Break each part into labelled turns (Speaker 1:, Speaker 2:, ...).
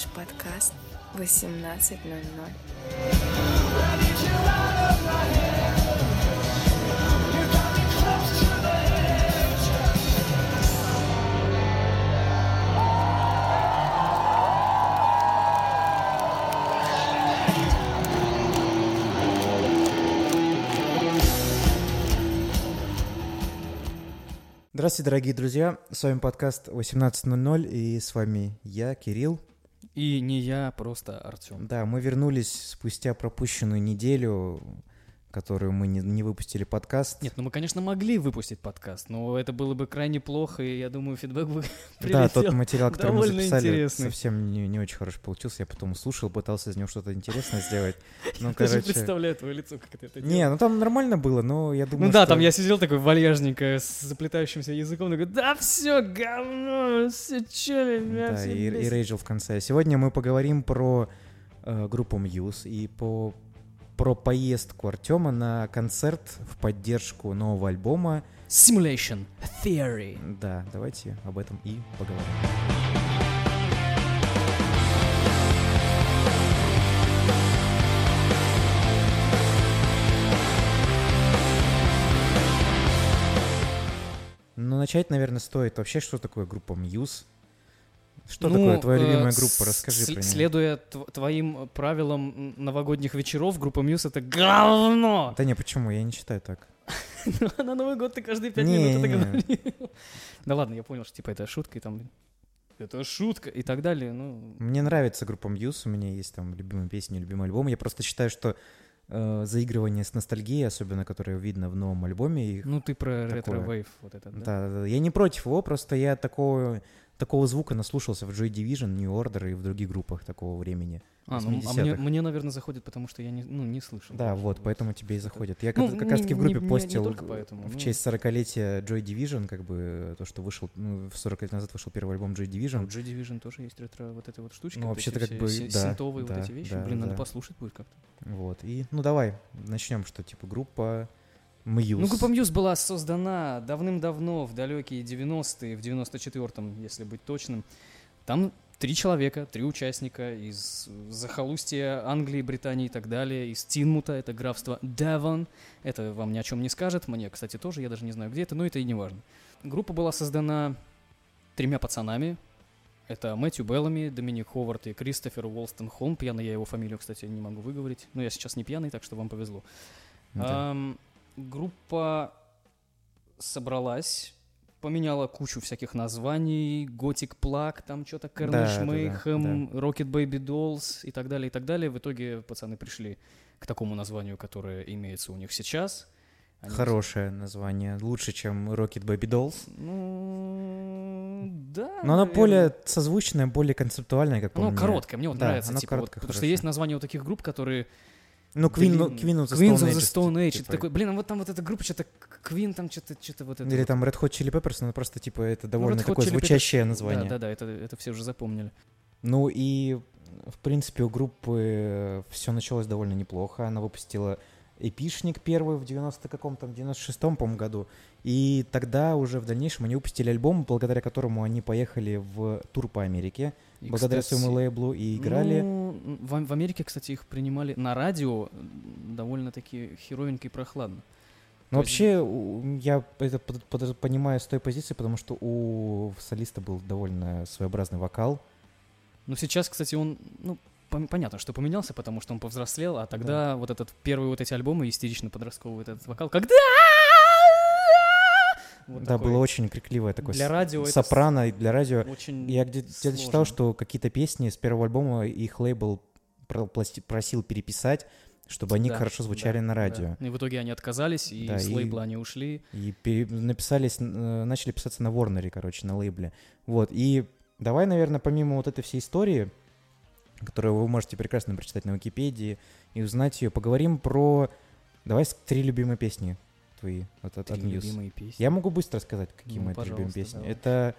Speaker 1: слушаешь подкаст 18.00.
Speaker 2: Здравствуйте, дорогие друзья. С вами подкаст 18.00, и с вами я, Кирилл.
Speaker 3: И не я, просто Артем.
Speaker 2: Да, мы вернулись спустя пропущенную неделю которую мы не, не выпустили подкаст.
Speaker 3: Нет, ну мы, конечно, могли выпустить подкаст, но это было бы крайне плохо, и я думаю, фидбэк бы
Speaker 2: Да, тот материал, который мы записали,
Speaker 3: интересный.
Speaker 2: совсем не, не очень хорошо получился. Я потом слушал, пытался из него что-то интересное сделать. Ну,
Speaker 3: я короче... даже представляю твое лицо, как это делал.
Speaker 2: Не, ну там нормально было, но я думаю,
Speaker 3: Ну да, там я сидел такой вальяжненько, с заплетающимся языком, такой, да все, говно, все чели,
Speaker 2: Да, и, и Рейджел в конце. Сегодня мы поговорим про э, группу Muse и по про поездку Артема на концерт в поддержку нового альбома
Speaker 3: Simulation Theory.
Speaker 2: Да, давайте об этом и поговорим. Ну, начать, наверное, стоит вообще, что такое группа Muse. Что ну, такое твоя любимая э, группа? Расскажи про нее.
Speaker 3: Следуя твоим правилам новогодних вечеров, группа Muse — это говно!
Speaker 2: Да не, почему? Я не считаю так.
Speaker 3: На Новый год ты каждые пять минут это говорил. Да ладно, я понял, что типа это шутка, и там это шутка и так далее. Ну.
Speaker 2: Мне нравится группа Muse, у меня есть там любимые песни, любимый альбом. Я просто считаю, что э, заигрывание с ностальгией, особенно которое видно в новом альбоме.
Speaker 3: Ну, ты про ретро-вейв вот этот, да?
Speaker 2: Да, да, я не против его, просто я такого такого звука наслушался в Joy Division, New Order и в других группах такого времени.
Speaker 3: А, ну, а мне, мне, наверное, заходит, потому что я не, ну, не слышал.
Speaker 2: Да, вот, поэтому тебе и заходит. Я ну, как, как раз таки в группе не, постил не поэтому, в ну... честь 40-летия Joy Division, как бы то, что вышел, ну, в 40 лет назад вышел первый альбом Joy Division. А
Speaker 3: Joy Division тоже есть ретро вот этой вот штучки.
Speaker 2: Ну, вообще-то как бы,
Speaker 3: да. Синтовые да, вот эти вещи. Да, Блин, да. надо послушать будет как-то.
Speaker 2: Вот, и, ну, давай, начнем, что, типа, группа Мьюз.
Speaker 3: Ну, группа Мьюз была создана давным-давно, в далекие 90-е, в 94-м, если быть точным. Там три человека, три участника из захолустья Англии, Британии и так далее, из Тинмута, это графство Девон. Это вам ни о чем не скажет, мне, кстати, тоже, я даже не знаю, где это, но это и не важно. Группа была создана тремя пацанами. Это Мэтью Беллами, Доминик Ховард и Кристофер Уолстон Холм. Пьяный я его фамилию, кстати, не могу выговорить. Но я сейчас не пьяный, так что вам повезло. Да. Эм, группа собралась поменяла кучу всяких названий, Gothic Plug, там что-то Carnage да, Mayhem, да, да, Rocket Baby Dolls и так далее, и так далее. В итоге пацаны пришли к такому названию, которое имеется у них сейчас.
Speaker 2: Они... Хорошее название, лучше, чем Rocket Baby Dolls.
Speaker 3: Ну, да.
Speaker 2: Но оно более созвучное, более концептуальное, как по
Speaker 3: Оно короткое, мне вот да, нравится. Оно типа, короткое, вот, потому что есть название у таких групп, которые
Speaker 2: ну, Queen, Queen, Queen of the
Speaker 3: Queen Stone Age. Stone Age. Типа. такой, блин, а вот там вот эта группа, что-то Queen, там что-то, что-то вот это.
Speaker 2: Или там Red Hot Chili Peppers, но просто, типа, это ну, довольно ну, такое Chili звучащее Peppers, название.
Speaker 3: Да, да, да, это, это все уже запомнили.
Speaker 2: Ну и, в принципе, у группы все началось довольно неплохо. Она выпустила эпишник первый в 90 каком-то, 96-м, по-моему, году. И тогда уже в дальнейшем они выпустили альбом, благодаря которому они поехали в тур по Америке — и, благодаря кстати, своему лейблу и играли.
Speaker 3: Ну, в, в Америке, кстати, их принимали на радио довольно-таки херовенько и прохладно.
Speaker 2: Ну, вообще, я это под, под, понимаю с той позиции, потому что у солиста был довольно своеобразный вокал.
Speaker 3: Ну, сейчас, кстати, он, ну, понятно, что поменялся, потому что он повзрослел, а тогда да. вот этот первый вот эти альбомы истерично подростковый вот этот вокал, когда
Speaker 2: вот да, такой, было очень крикливое такое
Speaker 3: для радио
Speaker 2: сопрано, и для радио.
Speaker 3: Очень
Speaker 2: Я где-то читал, что какие-то песни с первого альбома их лейбл просил переписать, чтобы они да, хорошо звучали да, на радио.
Speaker 3: Да. И в итоге они отказались, и да, с лейбла и, они ушли.
Speaker 2: И пере... написались, э, начали писаться на Ворнере, короче, на лейбле. Вот, и давай, наверное, помимо вот этой всей истории, которую вы можете прекрасно прочитать на Википедии и узнать ее, поговорим про... Давай три любимые песни твои от, от, от
Speaker 3: песни.
Speaker 2: Я могу быстро сказать, какие ну, мои любимые песни. Давай. Это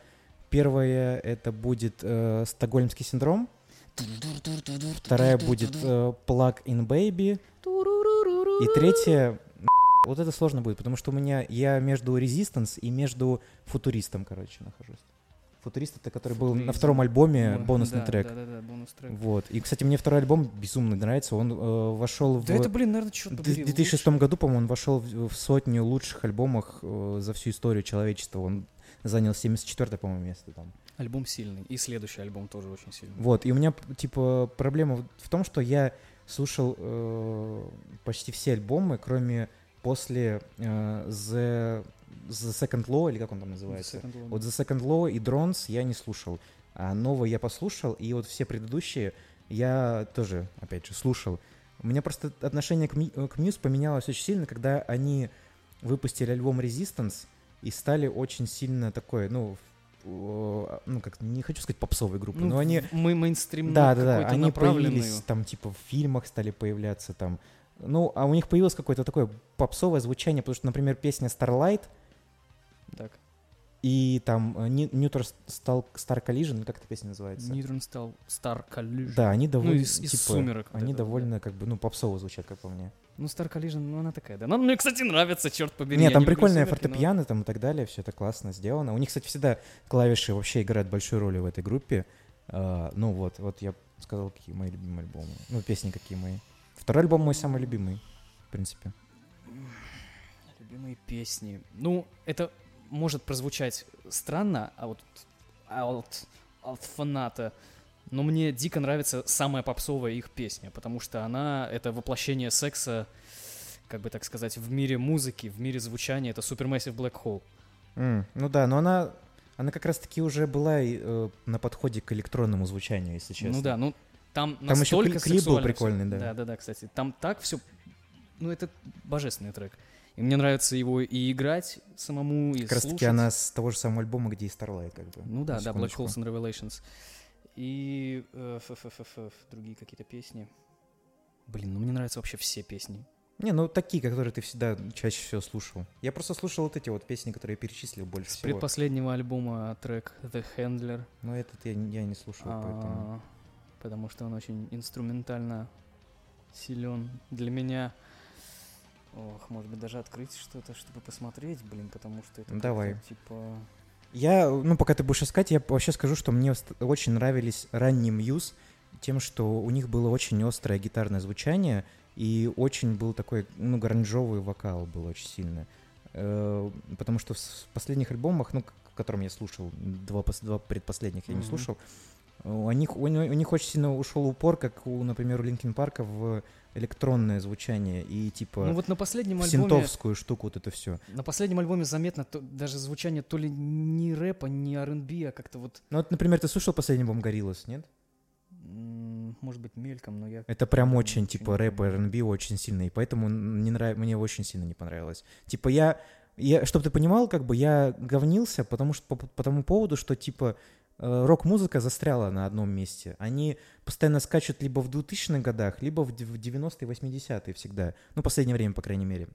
Speaker 2: первое, это будет э, «Стокгольмский синдром». Вторая будет э, «Plug in Baby». И третья, вот это сложно будет, потому что у меня, я между Resistance и между Футуристом, короче, нахожусь. Футурист это который был на
Speaker 3: Футуризм.
Speaker 2: втором альбоме,
Speaker 3: Ой,
Speaker 2: бонусный
Speaker 3: да,
Speaker 2: трек.
Speaker 3: Да, да, да, бонус трек.
Speaker 2: Вот. И, кстати, мне второй альбом безумно нравится. Он э, вошел в...
Speaker 3: Да это, блин, наверное, черт
Speaker 2: в
Speaker 3: побери.
Speaker 2: 2006 году, по-моему, он вошел в, в сотню лучших альбомов э, за всю историю человечества. Он занял 74 по-моему, место там.
Speaker 3: Альбом сильный. И следующий альбом тоже очень сильный.
Speaker 2: Вот, и у меня, типа, проблема в- в том, что я слушал э, почти все альбомы, кроме после э, The, The Second Law, или как он там называется.
Speaker 3: The Second Law.
Speaker 2: Вот The Second Law и Drones я не слушал, а новые я послушал, и вот все предыдущие я тоже, опять же, слушал. У меня просто отношение к, к Muse поменялось очень сильно, когда они выпустили альбом Resistance и стали очень сильно такой, ну, ну как, не хочу сказать попсовой группой,
Speaker 3: Ну,
Speaker 2: но они
Speaker 3: мы мейнстрим
Speaker 2: да, да, да. Они появились там, типа, в фильмах стали появляться там. Ну, а у них появилось какое-то такое попсовое звучание, потому что, например, песня Starlight
Speaker 3: Так,
Speaker 2: и там э, Neutral Star, Star Collision, как эта песня называется?
Speaker 3: Neutron стал Star Collision.
Speaker 2: Да, они довольно,
Speaker 3: из- из
Speaker 2: типа,
Speaker 3: «Сумерек» вот
Speaker 2: они
Speaker 3: это, да.
Speaker 2: довольно, как бы, ну, попсово звучат, как по мне.
Speaker 3: Ну, Star Collision, ну, она такая, да. Ну, мне, кстати, нравится, черт побери.
Speaker 2: Нет, там
Speaker 3: не
Speaker 2: прикольные
Speaker 3: «Сумерки», но-
Speaker 2: там и так далее, все это классно сделано. У них, кстати, всегда клавиши вообще играют большую роль в этой группе. А, ну вот, вот я сказал, какие мои любимые альбомы. Ну, песни какие мои. Второй альбом мой самый любимый, в принципе.
Speaker 3: Любимые песни. Ну, это может прозвучать странно, а вот а от, от фаната. Но мне дико нравится самая попсовая их песня, потому что она — это воплощение секса, как бы так сказать, в мире музыки, в мире звучания. Это Supermassive Black Hole.
Speaker 2: М, ну да, но она, она как раз-таки уже была и, э, на подходе к электронному звучанию, если честно.
Speaker 3: Ну да, ну там,
Speaker 2: Там еще
Speaker 3: настолько
Speaker 2: кли- клип был прикольный, да.
Speaker 3: Да, да, да, кстати. Там так все. Ну, это божественный трек. И мне нравится его и играть самому, и
Speaker 2: Как раз-таки
Speaker 3: слушать.
Speaker 2: она с того же самого альбома, где и Starlight, как бы.
Speaker 3: Ну да, да, Black. Holes and Revelations. И э, другие какие-то песни. Блин, ну мне нравятся вообще все песни.
Speaker 2: Не, ну такие, которые ты всегда чаще всего слушал. Я просто слушал вот эти вот песни, которые я перечислил больше
Speaker 3: С
Speaker 2: всего.
Speaker 3: предпоследнего альбома трек The Handler,
Speaker 2: Но этот я, не- я не слушал, поэтому...
Speaker 3: а, потому что он очень инструментально силен для меня. Ох, может быть, даже открыть что-то, чтобы посмотреть, блин, потому что это
Speaker 2: Давай.
Speaker 3: типа...
Speaker 2: Я, ну, пока ты будешь искать, я вообще скажу, что мне очень нравились ранние Muse тем, что у них было очень острое гитарное звучание и очень был такой, ну, гранжовый вокал был очень сильно. Э, Потому что в последних альбомах, ну, к к которым я слушал, два, два предпоследних я не
Speaker 3: Мгм.
Speaker 2: слушал, у них, у, у них очень сильно ушел упор, как у, например, у Линкин Парка в электронное звучание и типа
Speaker 3: Ну вот на последнем альбоме...
Speaker 2: синтовскую штуку вот это все.
Speaker 3: На последнем альбоме заметно то- даже звучание то ли не рэпа, не R&B, а как-то вот,
Speaker 2: Ну вот, например, ты слушал последний альбом Гориллас, нет?
Speaker 3: может быть, мельком, но я...
Speaker 2: Это прям очень, типа, рэп и R&B очень сильно, и поэтому не нрав... мне очень сильно не понравилось. Типа, я, я чтобы ты понимал, как бы, я говнился, потому что, по, по тому поводу, что, типа, рок-музыка застряла на одном месте. Они постоянно скачут либо в 2000-х годах, либо в д- в 90-е, 80-е всегда. Ну, последнее время, по крайней мере.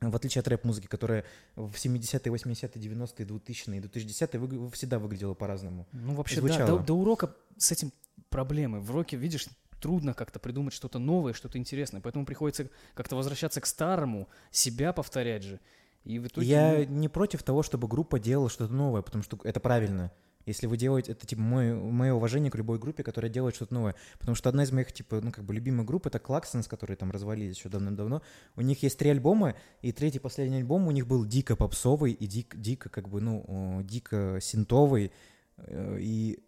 Speaker 2: В отличие от рэп-музыки, которая в 70-е, 80-е, 90-е, 2000-е, 2010-е выгля- всегда выглядела по-разному.
Speaker 3: Ну, вообще, да, до, до у рока с этим проблемы. В роке, видишь, трудно как-то придумать что-то новое, что-то интересное, поэтому приходится как-то возвращаться к старому, себя повторять же. И в итоге...
Speaker 2: Я не против того, чтобы группа делала что-то новое, потому что это правильно. Если вы делаете, это типа мое, мое уважение к любой группе, которая делает что-то новое. Потому что одна из моих, типа, ну, как бы любимых групп это Klaxons, которые там развалились еще давно-давно. У них есть три альбома, и третий последний альбом у них был дико попсовый и дик, дико, как бы, ну, дико синтовый. Э, И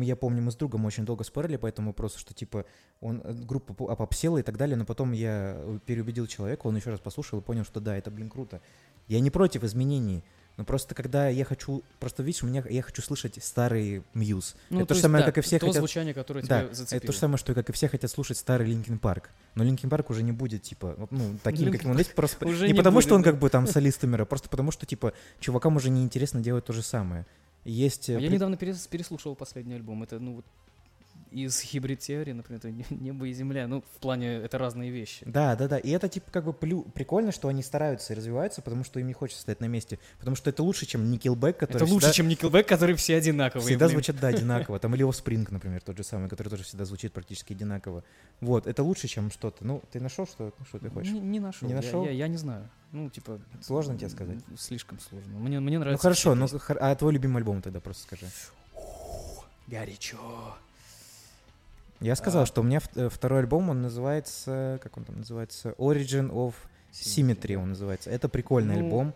Speaker 2: я помню, мы с другом очень долго спорили по этому вопросу, что типа он э, группа по- опопсела и так далее, но потом я э, переубедил человека, он еще раз послушал и понял, что да, это, блин, круто. Я не против изменений, но просто когда я хочу, просто видишь, у меня я хочу слышать старый Muse.
Speaker 3: ну,
Speaker 2: это то же самое,
Speaker 3: да,
Speaker 2: как и все
Speaker 3: то
Speaker 2: хотят.
Speaker 3: звучание, которое
Speaker 2: Да,
Speaker 3: тебя
Speaker 2: это то же самое, что как и все хотят слушать старый Linkin Park. Но Linkin Park уже не будет, типа, ну, таким,
Speaker 3: Linkin
Speaker 2: каким он есть, просто
Speaker 3: уже
Speaker 2: не,
Speaker 3: не
Speaker 2: потому,
Speaker 3: будет,
Speaker 2: что он
Speaker 3: да.
Speaker 2: как бы там солист умер, а просто потому, что, типа, чувакам уже неинтересно делать то же самое. Есть... э,
Speaker 3: Я
Speaker 2: при-
Speaker 3: недавно перес- переслушивал последний альбом. Это, ну, вот из Theory, например, это не- небо и земля. Ну, в плане, это разные вещи.
Speaker 2: Да, да, да. И это типа как бы плю- прикольно, что они стараются и развиваются, потому что им не хочется стоять на месте. Потому что это лучше, чем Nickelback, который
Speaker 3: это лучше,
Speaker 2: всегда,
Speaker 3: чем Nickelback, которые все одинаковые.
Speaker 2: всегда
Speaker 3: блин.
Speaker 2: звучат, да, одинаково. Там или Offspring, например, тот же самый, который тоже всегда звучит практически одинаково. Вот, это лучше, чем что-то. Ну, ты нашел, что, что ты хочешь?
Speaker 3: Не, не нашел.
Speaker 2: Не
Speaker 3: Я-
Speaker 2: нашел?
Speaker 3: Я, я не знаю. Ну, типа...
Speaker 2: Сложно тебе сказать?
Speaker 3: Слишком сложно. Мне, мне
Speaker 2: Ну
Speaker 3: нравится.
Speaker 2: хорошо, ну
Speaker 3: песни.
Speaker 2: хор- а твой любимый альбом тогда просто скажи.
Speaker 3: Горячо.
Speaker 2: Я сказал,
Speaker 3: А.
Speaker 2: что у меня э, второй альбом, он называется, как он там называется? Origin of Symmetry он называется. Это прикольный
Speaker 3: Ну-
Speaker 2: альбом.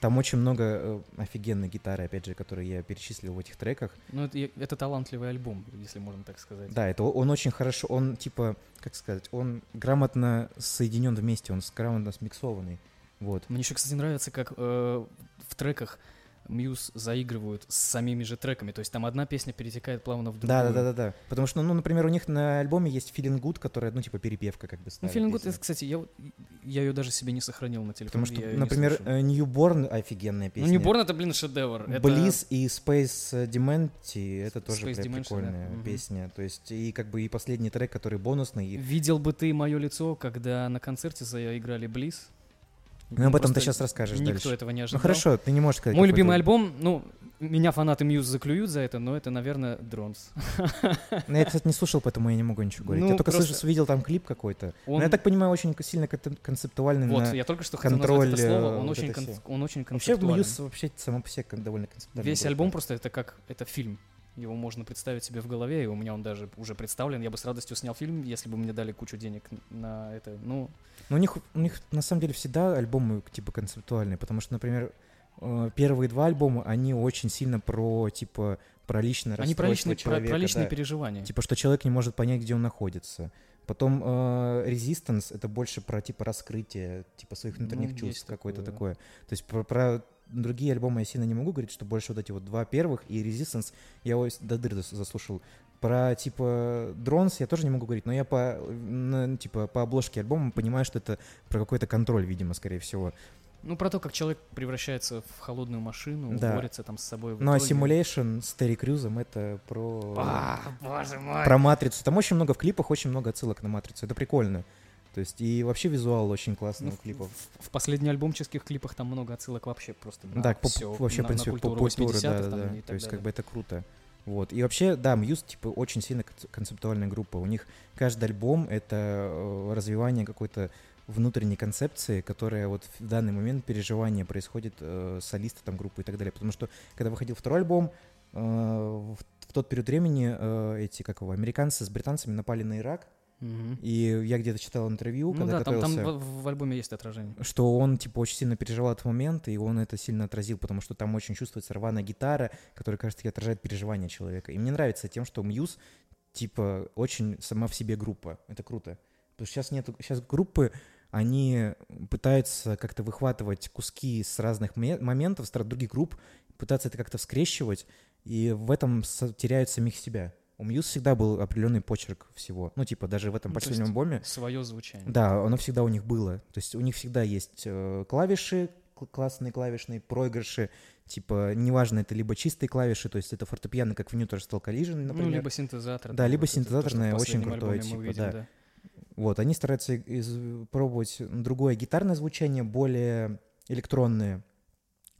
Speaker 2: Там очень много э, офигенной гитары, опять же, которые я перечислил в этих треках.
Speaker 3: Ну, это, это талантливый альбом, если можно так сказать.
Speaker 2: Да, это он очень хорошо, он типа, как сказать, он грамотно соединен вместе, он грамотно смиксованный. Вот.
Speaker 3: Мне еще, кстати, нравится, как э, в треках Мьюз заигрывают с самими же треками. То есть там одна песня перетекает плавно в другую.
Speaker 2: Да, да, да, да, да. Потому что, ну, например, у них на альбоме есть Feeling Good, которая, ну, типа, перепевка, как бы.
Speaker 3: Ну, Feeling Good, это, кстати, я, вот- я ее даже себе не сохранил на телефоне.
Speaker 2: Потому что, например, э, Newborn офигенная песня.
Speaker 3: Ну, Newborn это, блин, шедевр. Это-
Speaker 2: Bliss и Space Dementi это тоже
Speaker 3: Space
Speaker 2: прям
Speaker 3: Dementia, да.
Speaker 2: прикольная
Speaker 3: Мгм.
Speaker 2: песня. То есть и как бы и последний трек, который бонусный. и-
Speaker 3: Видел бы ты мое лицо, когда на концерте заиграли Bliss?
Speaker 2: Ну, об этом ты сейчас расскажешь
Speaker 3: Никто
Speaker 2: дальше.
Speaker 3: этого не
Speaker 2: Ну
Speaker 3: ожидал.
Speaker 2: хорошо, ты не можешь сказать.
Speaker 3: Мой любимый альбом, ну, меня фанаты Muse заклюют за это, но это, наверное, Drones.
Speaker 2: Ну, я, кстати, не слушал, поэтому я не могу ничего говорить.
Speaker 3: Ну,
Speaker 2: я только
Speaker 3: просто-
Speaker 2: слышал, видел там клип какой-то.
Speaker 3: Он-
Speaker 2: Но я так понимаю, очень сильно кон- концептуальный
Speaker 3: Вот,
Speaker 2: на...
Speaker 3: я только что хотел
Speaker 2: контроль,
Speaker 3: назвать это слово.
Speaker 2: э,
Speaker 3: Он,
Speaker 2: вот
Speaker 3: очень,
Speaker 2: это
Speaker 3: кон- он очень
Speaker 2: Вообще,
Speaker 3: концептуален.
Speaker 2: Muse вообще само по себе довольно концептуальный.
Speaker 3: Весь альбом просто это как это фильм. Его можно представить себе в голове, и у меня он даже уже представлен. Я бы с радостью снял фильм, если бы мне дали кучу денег на это. Ну,
Speaker 2: Но у них, у них на самом деле всегда альбомы типа концептуальные, потому что, например, э, первые два альбома, они очень сильно про, типа, про личное
Speaker 3: они про личные, про,
Speaker 2: человека.
Speaker 3: про личные
Speaker 2: да.
Speaker 3: переживания.
Speaker 2: Типа, что человек не может понять, где он находится. Потом э, Resistance — это больше про, типа, раскрытие, типа, своих внутренних
Speaker 3: Ну,
Speaker 2: чувств, какое-то
Speaker 3: такое.
Speaker 2: такое. То есть про, про другие альбомы я сильно не могу говорить, что больше вот эти вот два первых и Resistance я ось до дыр зас- заслушал. Про, типа, Drones я тоже не могу говорить, но я по, на, типа, по обложке альбома понимаю, что это про какой-то контроль, видимо, скорее всего.
Speaker 3: Ну, про то, как человек превращается в холодную машину,
Speaker 2: Да.
Speaker 3: борется там с собой. в
Speaker 2: Ну а. Simulation с Терри Крюзом это про...
Speaker 3: А, боже мой.
Speaker 2: про матрицу. Там очень много в клипах, очень много отсылок на матрицу. Это прикольно. То есть и вообще визуал очень классный
Speaker 3: Ну,
Speaker 2: у клипов.
Speaker 3: В, в последних альбомческих клипах там много отсылок вообще просто на
Speaker 2: да, по-
Speaker 3: всё,
Speaker 2: вообще,
Speaker 3: на,
Speaker 2: в принципе,
Speaker 3: на
Speaker 2: по
Speaker 3: культуру
Speaker 2: культуре,
Speaker 3: 80-х
Speaker 2: да,
Speaker 3: там
Speaker 2: да, То есть как
Speaker 3: далее.
Speaker 2: бы это круто. Вот. И вообще, да, Мьюз, типа, очень сильно кон- концептуальная группа. У них каждый альбом — это э, развивание какой-то внутренней концепции, которая вот в данный момент переживания происходит э, солиста там группы и так далее. Потому что, когда выходил второй альбом, э, в, в тот период времени э, эти, как его, американцы с британцами напали на Ирак, и я где-то читал интервью,
Speaker 3: Ну
Speaker 2: когда
Speaker 3: да, там, там
Speaker 2: готовился,
Speaker 3: в, в альбоме есть отражение.
Speaker 2: что он, типа, очень сильно переживал этот момент, и он это сильно отразил, потому что там очень чувствуется рваная гитара, которая, кажется, отражает переживания человека. И мне нравится тем, что Мьюз, типа, очень сама в себе группа. Это круто. Потому что сейчас нет, сейчас группы, они пытаются как-то выхватывать куски с разных ме- моментов, с других групп, пытаться это как-то скрещивать, и в этом теряют самих себя. У Мьюз всегда был определенный почерк всего. Ну, типа, даже в этом
Speaker 3: Ну,
Speaker 2: последнем альбоме
Speaker 3: Свое звучание.
Speaker 2: да, оно всегда у них было. То есть у них всегда есть э, клавиши, кл- классные клавишные, проигрыши. Типа, неважно, это либо чистые клавиши, то есть это фортепиано, как в New Steel Collision, например.
Speaker 3: Ну, либо синтезатор.
Speaker 2: Да, либо
Speaker 3: вот это, то, что в
Speaker 2: синтезаторное, очень крутое, типа,
Speaker 3: увидим,
Speaker 2: да. Вот, они стараются из- пробовать другое гитарное звучание, более электронное,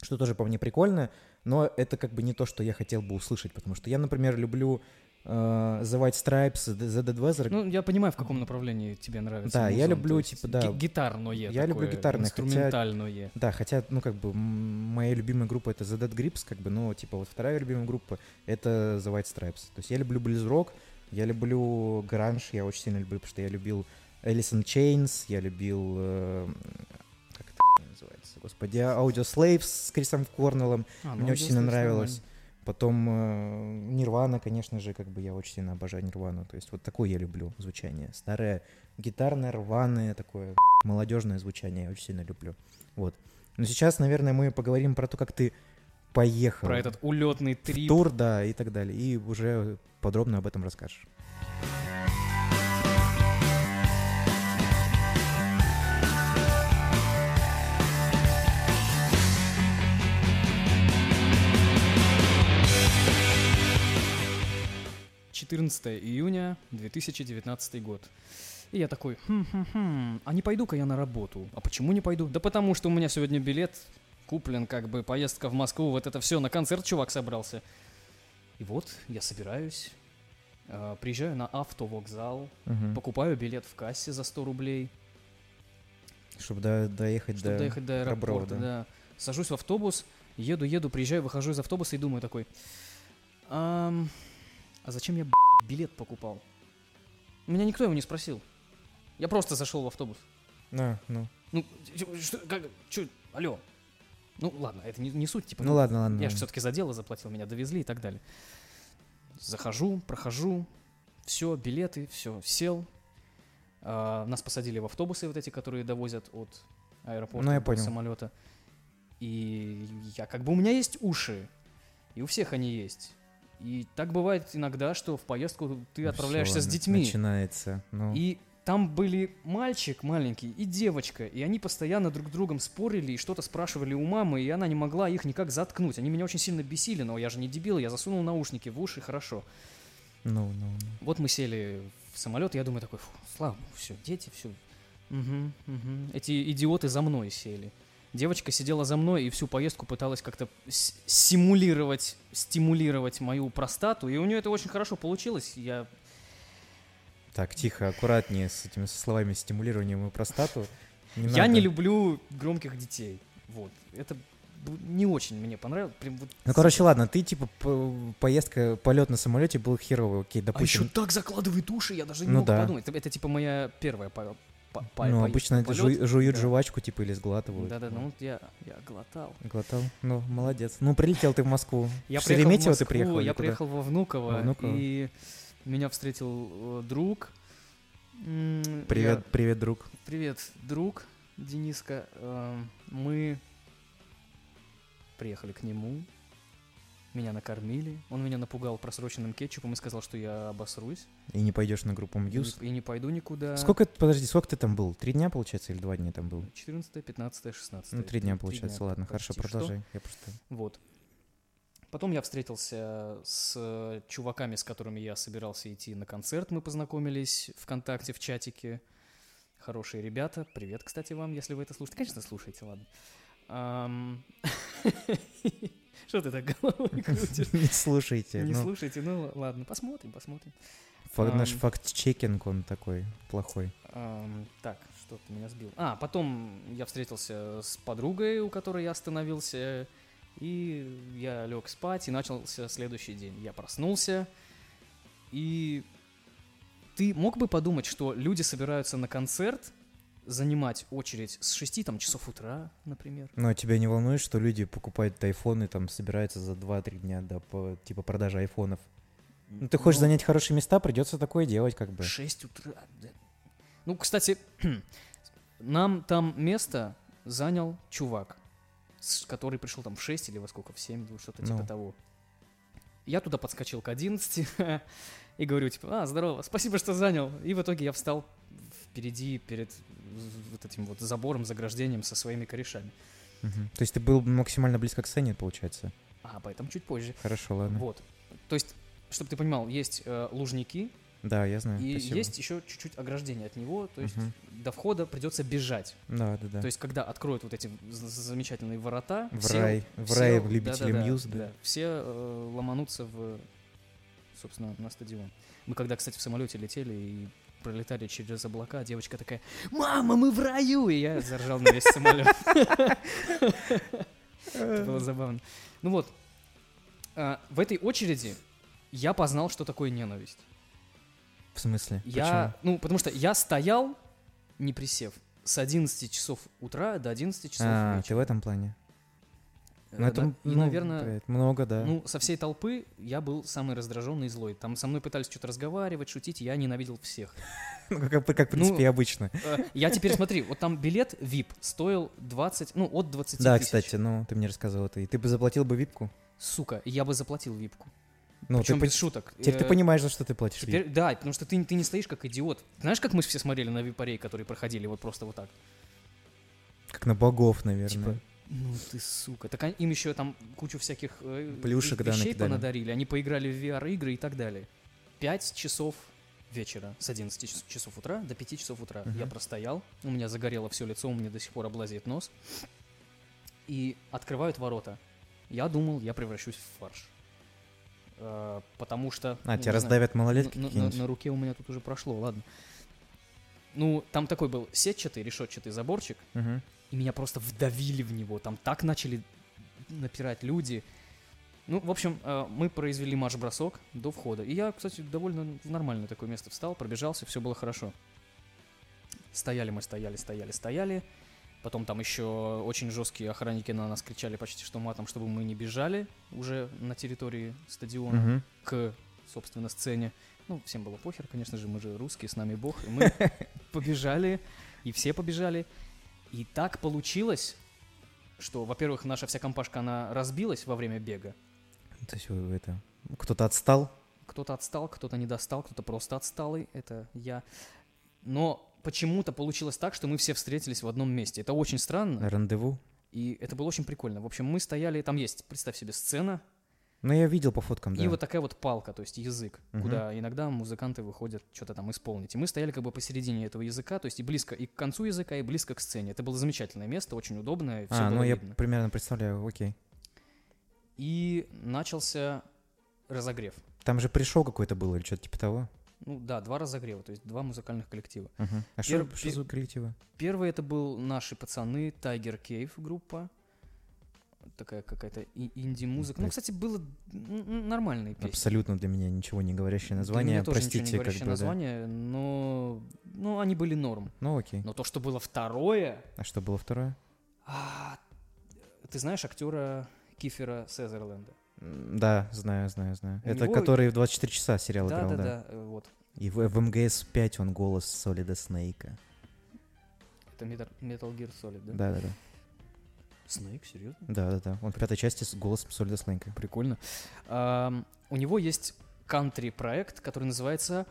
Speaker 2: что тоже по мне прикольно, но это как бы не то, что я хотел бы услышать, потому что я, например, люблю э, The White Stripes, The Dead Weather,
Speaker 3: Ну, я понимаю, в каком направлении тебе нравится.
Speaker 2: Да, я
Speaker 3: музон,
Speaker 2: люблю,
Speaker 3: то есть
Speaker 2: типа, да,
Speaker 3: ги- Гитарное
Speaker 2: я люблю
Speaker 3: такое,
Speaker 2: гитарное, хотя-
Speaker 3: Инструментальное.
Speaker 2: Да, хотя, ну, как бы, моя любимая группа это The Dead Grips, как бы, но, типа, вот вторая любимая группа это The White Stripes. То есть я люблю близ-рок, я люблю гранж, я очень сильно люблю, потому что я любил in Chains, я любил, э, как это называется, господи, Audio Slaves с Крисом Корнеллом,
Speaker 3: А, ну,
Speaker 2: мне очень сильно нравилось.
Speaker 3: нормально.
Speaker 2: Потом э, Нирвана, конечно же, как бы я очень сильно обожаю Нирвану. То есть вот такое я люблю звучание. Старое гитарное, рваное, такое молодежное звучание я очень сильно люблю. Вот. Но сейчас, наверное, мы поговорим про то, как ты поехал
Speaker 3: Про этот улетный
Speaker 2: в
Speaker 3: трип.
Speaker 2: тур, да, и так далее. И уже подробно об этом расскажешь.
Speaker 3: 14 июня 2019 год. И я такой, хм-хм-хм, а не пойду-ка я на работу. А почему не пойду? Да потому что у меня сегодня билет куплен, как бы поездка в Москву, вот это все, на концерт чувак собрался. И вот я собираюсь, э, приезжаю на автовокзал,
Speaker 2: Мгм.
Speaker 3: покупаю билет в кассе за 100 рублей,
Speaker 2: Чтобы до- доехать
Speaker 3: чтобы
Speaker 2: до...
Speaker 3: доехать до аэропорта,
Speaker 2: да.
Speaker 3: да. Сажусь в автобус, еду, еду, приезжаю, выхожу из автобуса и думаю такой, «Ам, а зачем я билет покупал? Меня никто его не спросил. Я просто зашел в автобус.
Speaker 2: А, ну.
Speaker 3: Ну, чё- что, как, чё, алло. Ну, ладно, это не, не суть, типа,
Speaker 2: Ну ладно, ладно.
Speaker 3: я же все-таки за дело заплатил, меня довезли и так далее. Захожу, прохожу, все, билеты, все, сел. А, нас посадили в автобусы вот эти, которые довозят от аэропорта
Speaker 2: Ну, я понял.
Speaker 3: самолета. И я как бы у меня есть уши, и у всех они есть. И так бывает иногда, что в поездку ты
Speaker 2: Ну,
Speaker 3: отправляешься
Speaker 2: всё,
Speaker 3: с детьми.
Speaker 2: Начинается. Ну,
Speaker 3: И там были мальчик маленький и девочка, и они постоянно друг с другом спорили и что-то спрашивали у мамы, и она не могла их никак заткнуть. Они меня очень сильно бесили, но я же не дебил, я засунул наушники в уши, хорошо.
Speaker 2: ну, ну, ну.
Speaker 3: Вот мы сели в самолет, и я думаю такой, «Фу, слава богу, все, дети, все. Эти идиоты за мной сели. Девочка сидела за мной и всю поездку пыталась как-то симулировать, стимулировать мою простату, и у нее это очень хорошо получилось. Я
Speaker 2: Так, тихо, аккуратнее с этими словами стимулированием и простату. Не
Speaker 3: я
Speaker 2: надо.
Speaker 3: не люблю громких детей. Вот. Это не очень мне понравилось. Прям вот
Speaker 2: Ну, короче, ладно, ты, типа, поездка, полет на самолете был херовый, окей,
Speaker 3: а
Speaker 2: допустим.
Speaker 3: еще так закладывает уши, я даже не
Speaker 2: Ну
Speaker 3: мог
Speaker 2: да.
Speaker 3: подумать. Это, это типа моя первая по, по- по-
Speaker 2: ну, обычно это жуй- жуют
Speaker 3: Да.
Speaker 2: жвачку, типа, или сглатывают.
Speaker 3: Да-да, ну вот я, я глотал.
Speaker 2: Глотал? Ну, молодец. Ну, прилетел ты в Москву.
Speaker 3: Я
Speaker 2: В
Speaker 3: приехал в Москву,
Speaker 2: ты приехал?
Speaker 3: я приехал во Внуково,
Speaker 2: Во Внуково.
Speaker 3: и меня встретил э, друг.
Speaker 2: Привет,
Speaker 3: я-
Speaker 2: привет, друг.
Speaker 3: Привет, друг Дениска. Эм, Мы приехали к нему, меня накормили, он меня напугал просроченным кетчупом и сказал, что я обосрусь
Speaker 2: И не пойдешь на группу Мьюз.
Speaker 3: и не пойду никуда.
Speaker 2: Сколько, подожди, сколько ты там был? Три дня, получается, или два дня там был?
Speaker 3: 14, 15, 16.
Speaker 2: Ну, три дня, получается. Ладно, хорошо,
Speaker 3: почти что.
Speaker 2: продолжай. Я просто...
Speaker 3: Вот. Потом я встретился с чуваками, с которыми я собирался идти на концерт. Мы познакомились ВКонтакте, в чатике. Хорошие ребята. Привет, кстати, вам, если вы это слушаете. Конечно, слушайте, ладно. Что ты так головой крутишь?
Speaker 2: Не слушайте.
Speaker 3: Не
Speaker 2: ну,
Speaker 3: слушайте, ну ладно, посмотрим, посмотрим.
Speaker 2: Наш факт-чекинг, он такой плохой.
Speaker 3: Так, что ты меня сбил? А, потом я встретился с подругой, у которой я остановился, и я лег спать, и начался следующий день. Я проснулся, и ты мог бы подумать, что люди собираются на концерт, занимать очередь с 6 там, часов утра, например.
Speaker 2: Но Ну, тебя не волнует, что люди покупают айфоны, там, собираются за 2-3 дня до, по- типа, продажи айфонов? Ну, ты хочешь
Speaker 3: Но
Speaker 2: занять хорошие места, придется такое делать, как бы.
Speaker 3: 6 утра. Ну, кстати, нам там место занял чувак, который пришел там в 6 или во сколько, в 7, ну, что-то типа
Speaker 2: Ну.
Speaker 3: того. Я туда подскочил к 11 и говорю, типа, а, здорово, спасибо, что занял. И в итоге я встал впереди, перед вот этим вот забором, заграждением со своими корешами.
Speaker 2: Мгм. То есть ты был максимально близко к сцене, получается?
Speaker 3: А, об этом чуть позже.
Speaker 2: Хорошо, ладно.
Speaker 3: Вот. То есть, чтобы ты понимал, есть э, лужники,
Speaker 2: Да, я знаю.
Speaker 3: и
Speaker 2: спасибо.
Speaker 3: есть еще чуть-чуть ограждение от него, то есть
Speaker 2: Мгм.
Speaker 3: до входа придется бежать.
Speaker 2: Да, да, да.
Speaker 3: То есть, когда откроют вот эти замечательные ворота,
Speaker 2: В
Speaker 3: все-
Speaker 2: рай, в
Speaker 3: все-
Speaker 2: рай любителей
Speaker 3: да-да-да,
Speaker 2: Мьюз, да.
Speaker 3: все э, ломанутся в, собственно, на стадион. Мы когда, кстати, в самолете летели и пролетали через облака, девочка такая, «Мама, мы в раю!» И я заржал на весь самолет. Это было забавно. Ну вот, а, в этой очереди я познал, что такое ненависть.
Speaker 2: В смысле?
Speaker 3: Я, ну, потому что я стоял, не присев, с 11 часов утра до 11
Speaker 2: Почему?
Speaker 3: часов
Speaker 2: А, ты
Speaker 3: вечера.
Speaker 2: в этом плане?
Speaker 3: Э,
Speaker 2: Ну, это,
Speaker 3: да. И,
Speaker 2: ну,
Speaker 3: наверное,
Speaker 2: блядь, много, да.
Speaker 3: ну, со всей толпы я был самый раздраженный и злой. Там со мной пытались что-то разговаривать, шутить, я ненавидел всех.
Speaker 2: Ну, как, как, в принципе,
Speaker 3: ну,
Speaker 2: и обычно.
Speaker 3: Э, Я теперь, смотри, вот там билет VIP стоил 20, ну, от 20
Speaker 2: Да,
Speaker 3: тысяч.
Speaker 2: кстати, ну, ты мне рассказывал это. И ты бы заплатил бы випку?
Speaker 3: Сука, я бы заплатил випку.
Speaker 2: Ну,
Speaker 3: Причем
Speaker 2: ты,
Speaker 3: без шуток.
Speaker 2: теперь ты
Speaker 3: Э,
Speaker 2: понимаешь, за что ты платишь
Speaker 3: Теперь, да, потому что ты, ты не стоишь как идиот. Знаешь, как мы все смотрели на випарей, которые проходили вот просто вот так?
Speaker 2: Как на богов, наверное.
Speaker 3: Типа, ну ты сука. Так они- им еще там кучу всяких э,
Speaker 2: Плюшек, да,
Speaker 3: вещей
Speaker 2: накидали.
Speaker 3: понадарили. Они поиграли в VR-игры и так далее. 5 часов вечера, с 11 час- часов утра до 5 часов утра.
Speaker 2: Мгм.
Speaker 3: Я простоял, у меня загорело все лицо, у меня до сих пор облазит нос. И открывают ворота. Я думал, я превращусь в фарш. Э, потому что...
Speaker 2: А,
Speaker 3: ну,
Speaker 2: тебя
Speaker 3: знаю,
Speaker 2: раздавят малолетки
Speaker 3: на, на- на руке у меня тут уже прошло, ладно. Ну, там такой был сетчатый, решетчатый заборчик,
Speaker 2: Мгм.
Speaker 3: и меня просто вдавили в него. Там так начали напирать люди. Ну, в общем, э, мы произвели марш-бросок до входа. И я, кстати, довольно в нормальное такое место встал, пробежался, все было хорошо. Стояли мы, стояли, стояли, стояли. Потом там еще очень жесткие охранники на нас кричали почти что матом, чтобы мы не бежали уже на территории стадиона
Speaker 2: Мгм.
Speaker 3: к, собственно, сцене. Ну, всем было похер, конечно же, мы же русские, с нами бог. И мы побежали, и все побежали. И так получилось, что, во-первых, наша вся компашка, она разбилась во время бега.
Speaker 2: То есть вы это... Кто-то отстал?
Speaker 3: Кто-то отстал, кто-то не достал, кто-то просто отсталый, это я. Но почему-то получилось так, что мы все встретились в одном месте. Это очень странно,
Speaker 2: Рандеву?
Speaker 3: и это было очень прикольно. В общем, мы стояли, там есть, представь себе, сцена,
Speaker 2: Ну, я видел по фоткам, да.
Speaker 3: И вот такая вот палка, то есть язык,
Speaker 2: Мгм.
Speaker 3: куда иногда музыканты выходят что-то там исполнить. И мы стояли как бы посередине этого языка, то есть и близко и к концу языка, и близко к сцене. Это было замечательное место, очень удобное,
Speaker 2: А, ну я
Speaker 3: видно.
Speaker 2: примерно представляю, окей.
Speaker 3: И начался разогрев.
Speaker 2: Там же пришел какой-то был или что-то типа того?
Speaker 3: Ну да, два разогрева, то есть два музыкальных коллектива.
Speaker 2: Мгм. А
Speaker 3: Пер-
Speaker 2: что что за коллективы?
Speaker 3: Первый это был наши пацаны, Tiger Cave группа. Такая какая-то инди-музыка. Ну, кстати, было нормальные песни.
Speaker 2: Абсолютно для меня ничего не говорящее
Speaker 3: Для
Speaker 2: название.
Speaker 3: меня тоже ничего не
Speaker 2: Простите, как
Speaker 3: говорящее
Speaker 2: бы, да.
Speaker 3: название, но... Ну, они были норм.
Speaker 2: Ну окей.
Speaker 3: Но то, что было второе...
Speaker 2: А что было второе?
Speaker 3: а, ты знаешь актера Кифера Сезерленда?
Speaker 2: Да, знаю, знаю, знаю.
Speaker 3: У
Speaker 2: Это
Speaker 3: него-
Speaker 2: который в 24 часа сериал
Speaker 3: Да,
Speaker 2: играл,
Speaker 3: да,
Speaker 2: да.
Speaker 3: да, э, вот.
Speaker 2: И в, в МГС 5 он голос Солида Снейка.
Speaker 3: Это Metal, Metal Gear Solid, да?
Speaker 2: Да, да, да.
Speaker 3: Снейк, серьезно?
Speaker 2: Да, да, да. Он в пятой части с голосом Солида Снейка.
Speaker 3: Прикольно. Ам, у него есть кантри-проект, который называется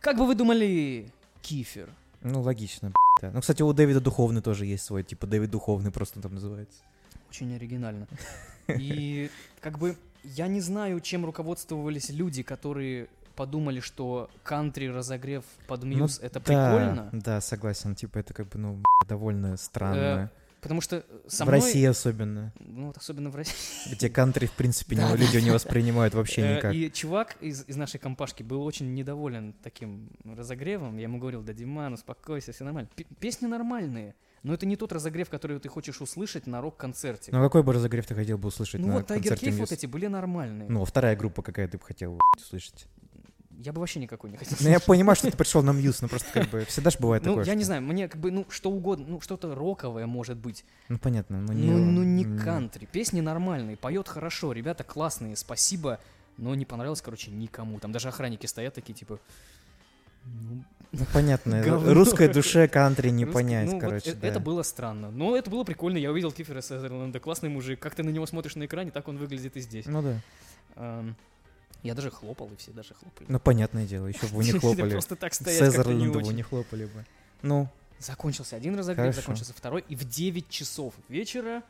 Speaker 3: «Как бы вы думали, Кифер?»
Speaker 2: Ну, логично, б***ь, да. Ну, кстати, у Дэвида Духовный тоже есть свой, типа Дэвид Духовный просто там называется.
Speaker 3: Очень оригинально. И как бы я не знаю, чем руководствовались люди, которые подумали, что кантри-разогрев под
Speaker 2: Ну,
Speaker 3: мьюз — это
Speaker 2: да,
Speaker 3: прикольно.
Speaker 2: Да, согласен. Типа это как бы, ну, довольно странно.
Speaker 3: Потому что со
Speaker 2: в
Speaker 3: мной...
Speaker 2: России особенно.
Speaker 3: Ну, вот особенно в России.
Speaker 2: Где кантри, в принципе,
Speaker 3: Да,
Speaker 2: люди не воспринимают вообще
Speaker 3: Э,
Speaker 2: никак.
Speaker 3: И чувак из, из нашей компашки был очень недоволен таким разогревом. Я ему говорил, да, Диман, успокойся, все нормально. П- песни нормальные, но это не тот разогрев, который ты хочешь услышать на рок-концерте.
Speaker 2: Ну, какой бы разогрев ты хотел бы услышать
Speaker 3: Ну
Speaker 2: на
Speaker 3: вот Tiger
Speaker 2: концерте
Speaker 3: Cave вот
Speaker 2: Muse?
Speaker 3: эти были нормальные.
Speaker 2: Ну, а вторая группа какая ты бы хотел услышать?
Speaker 3: Я бы вообще никакой не хотел
Speaker 2: Ну, я понимаю, что ты пришел на Мьюз, но просто как бы всегда же бывает
Speaker 3: Ну,
Speaker 2: такое.
Speaker 3: я не знаю, мне как бы, ну, что угодно, ну, что-то роковое может быть.
Speaker 2: Ну, понятно, но не...
Speaker 3: Ну, ну, не кантри. Песни нормальные, поет хорошо, ребята классные, спасибо. Но не понравилось, короче, никому. Там даже охранники стоят такие, типа... ну,
Speaker 2: Ну, понятно.
Speaker 3: Говно
Speaker 2: Русской душе кантри не понять,
Speaker 3: ну,
Speaker 2: короче,
Speaker 3: э-
Speaker 2: да.
Speaker 3: Это было странно. Но это было прикольно. Я увидел Кифера Сезерленда. Классный мужик. Как ты на него смотришь на экране, так он выглядит и здесь.
Speaker 2: Ну да.
Speaker 3: Я даже хлопал, и все даже хлопали.
Speaker 2: Ну, понятное дело, еще бы вы не хлопали.
Speaker 3: Просто так стоять как-то не
Speaker 2: вы хлопали бы. Ну,
Speaker 3: Закончился один разогрев, закончился второй. И в 9 часов вечера...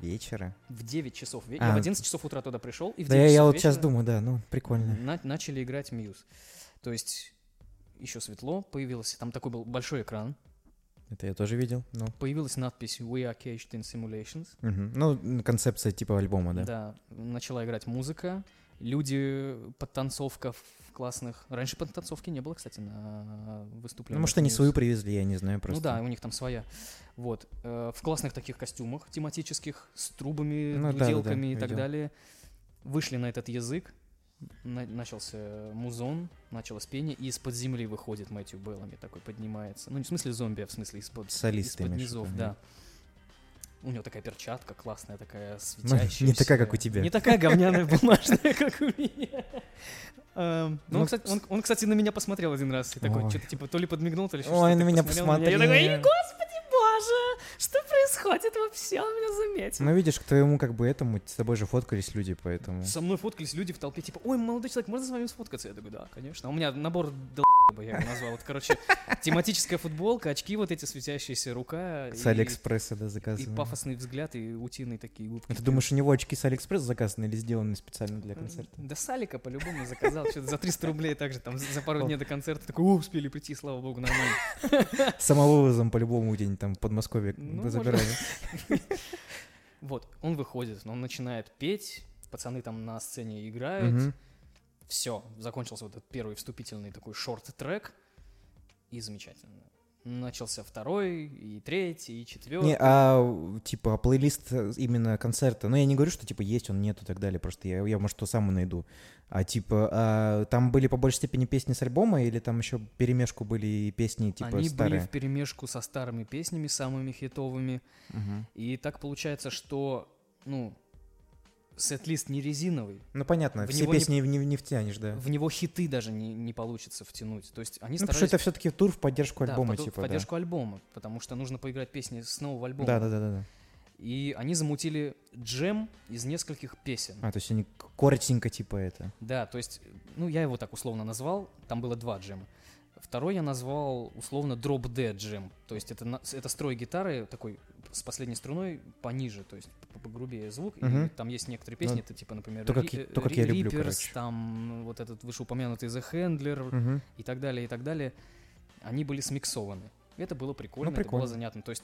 Speaker 2: вечера.
Speaker 3: В 9 часов вечера...
Speaker 2: А.
Speaker 3: В 11 часов утра туда пришел, и в 9
Speaker 2: Да я, я вот сейчас думаю, да, ну, прикольно.
Speaker 3: на- начали играть Мьюз. То есть еще светло появилось. Там такой был большой экран.
Speaker 2: Это я тоже видел, ну.
Speaker 3: Появилась надпись «We are caged in simulations».
Speaker 2: мгм. Ну, концепция типа альбома, да.
Speaker 3: Да, начала играть музыка. Люди, подтанцовка в классных. Раньше подтанцовки не было, кстати, на выступлениях.
Speaker 2: Ну, может, они свою привезли, я не знаю
Speaker 3: Ну
Speaker 2: просто.
Speaker 3: да, у них там своя. Вот. э, В классных таких костюмах тематических, с трубами,
Speaker 2: Ну да, да, да,
Speaker 3: дуделками и так
Speaker 2: видел.
Speaker 3: далее. Вышли на этот язык. На- начался музон, началось пение, и из-под земли выходит Мэтью Беллами, такой поднимается. Ну, не в смысле зомби, а в смысле из-под, из-под низов, да. У него такая перчатка классная, такая
Speaker 2: Ну,
Speaker 3: светящаяся.
Speaker 2: не такая, как у тебя.
Speaker 3: Не такая говняная бумажная, как у меня. Эм, Ну,
Speaker 2: Ну,
Speaker 3: он, кстати, он- он, кстати, на меня посмотрел один раз. И такой,
Speaker 2: Ой.
Speaker 3: что-то типа то ли подмигнул, то ли
Speaker 2: Ой,
Speaker 3: что-то
Speaker 2: на меня
Speaker 3: посмотрел Я такой, «Эй, господи происходит вообще? Он меня заметил.
Speaker 2: Ну, видишь, к твоему как бы этому, с тобой же фоткались люди, поэтому...
Speaker 3: Со мной фоткались люди в толпе, типа, ой, молодой человек, можно с вами сфоткаться? Я такой, да, конечно. А у меня набор долбоеба, я его назвал. Вот, короче, тематическая футболка, очки вот эти светящиеся, рука.
Speaker 2: С
Speaker 3: и-
Speaker 2: Алиэкспресса, да,
Speaker 3: И
Speaker 2: заказаны.
Speaker 3: пафосный взгляд, и утиные такие губки.
Speaker 2: А ты думаешь, у него очки с Алиэкспресс заказаны или сделаны специально для концерта?
Speaker 3: Да с Алика по-любому заказал, что-то за 300 рублей также, там, за пару дней до концерта. Такой, о, успели прийти, слава богу, нормально.
Speaker 2: Самовывозом по-любому где-нибудь там в Подмосковье
Speaker 3: Ну,
Speaker 2: забирали.
Speaker 3: Вот, он выходит, он начинает петь, пацаны там на сцене играют. Все, закончился вот этот первый вступительный такой шорт-трек, и замечательно. Начался второй, и третий, и четвертый.
Speaker 2: Не, а типа плейлист э, именно концерта. Ну, я не говорю, что типа есть он, нет и так далее. Просто я, я может, то сам найду. А типа а, там были по большей степени песни с альбома, или там еще перемешку были и песни типа
Speaker 3: Они
Speaker 2: старые?
Speaker 3: были в перемешку со старыми песнями, самыми хитовыми.
Speaker 2: Мгм.
Speaker 3: И так получается, что, ну, сет-лист не резиновый.
Speaker 2: Ну, понятно,
Speaker 3: В
Speaker 2: все
Speaker 3: него не-
Speaker 2: песни не, не втянешь, да.
Speaker 3: В него хиты даже не, не получится втянуть. То есть они
Speaker 2: Ну, потому что
Speaker 3: старались...
Speaker 2: это все-таки тур в поддержку
Speaker 3: Да,
Speaker 2: альбома,
Speaker 3: потом-
Speaker 2: типа,
Speaker 3: в поддержку альбома, потому что нужно поиграть песни с нового
Speaker 2: да.
Speaker 3: альбома.
Speaker 2: Да, да, да, да, да.
Speaker 3: И они замутили джем из нескольких песен.
Speaker 2: А, то есть они коротенько, типа, это.
Speaker 3: Да, то есть, ну, я его так условно назвал, там было два джема. Второй я назвал условно Drop Dead джем, то есть это, это строй гитары такой с последней струной пониже, то есть погрубее звук, и
Speaker 2: Мгм.
Speaker 3: там есть некоторые песни,
Speaker 2: Ну,
Speaker 3: это типа, например,
Speaker 2: то, как
Speaker 3: Ри-
Speaker 2: я- то, как я люблю,
Speaker 3: там вот этот вышеупомянутый The Handler
Speaker 2: Мгм.
Speaker 3: и так далее, и так далее, они были смиксованы. Это было прикольно, это
Speaker 2: Ну, прикольно.
Speaker 3: было занятно, то есть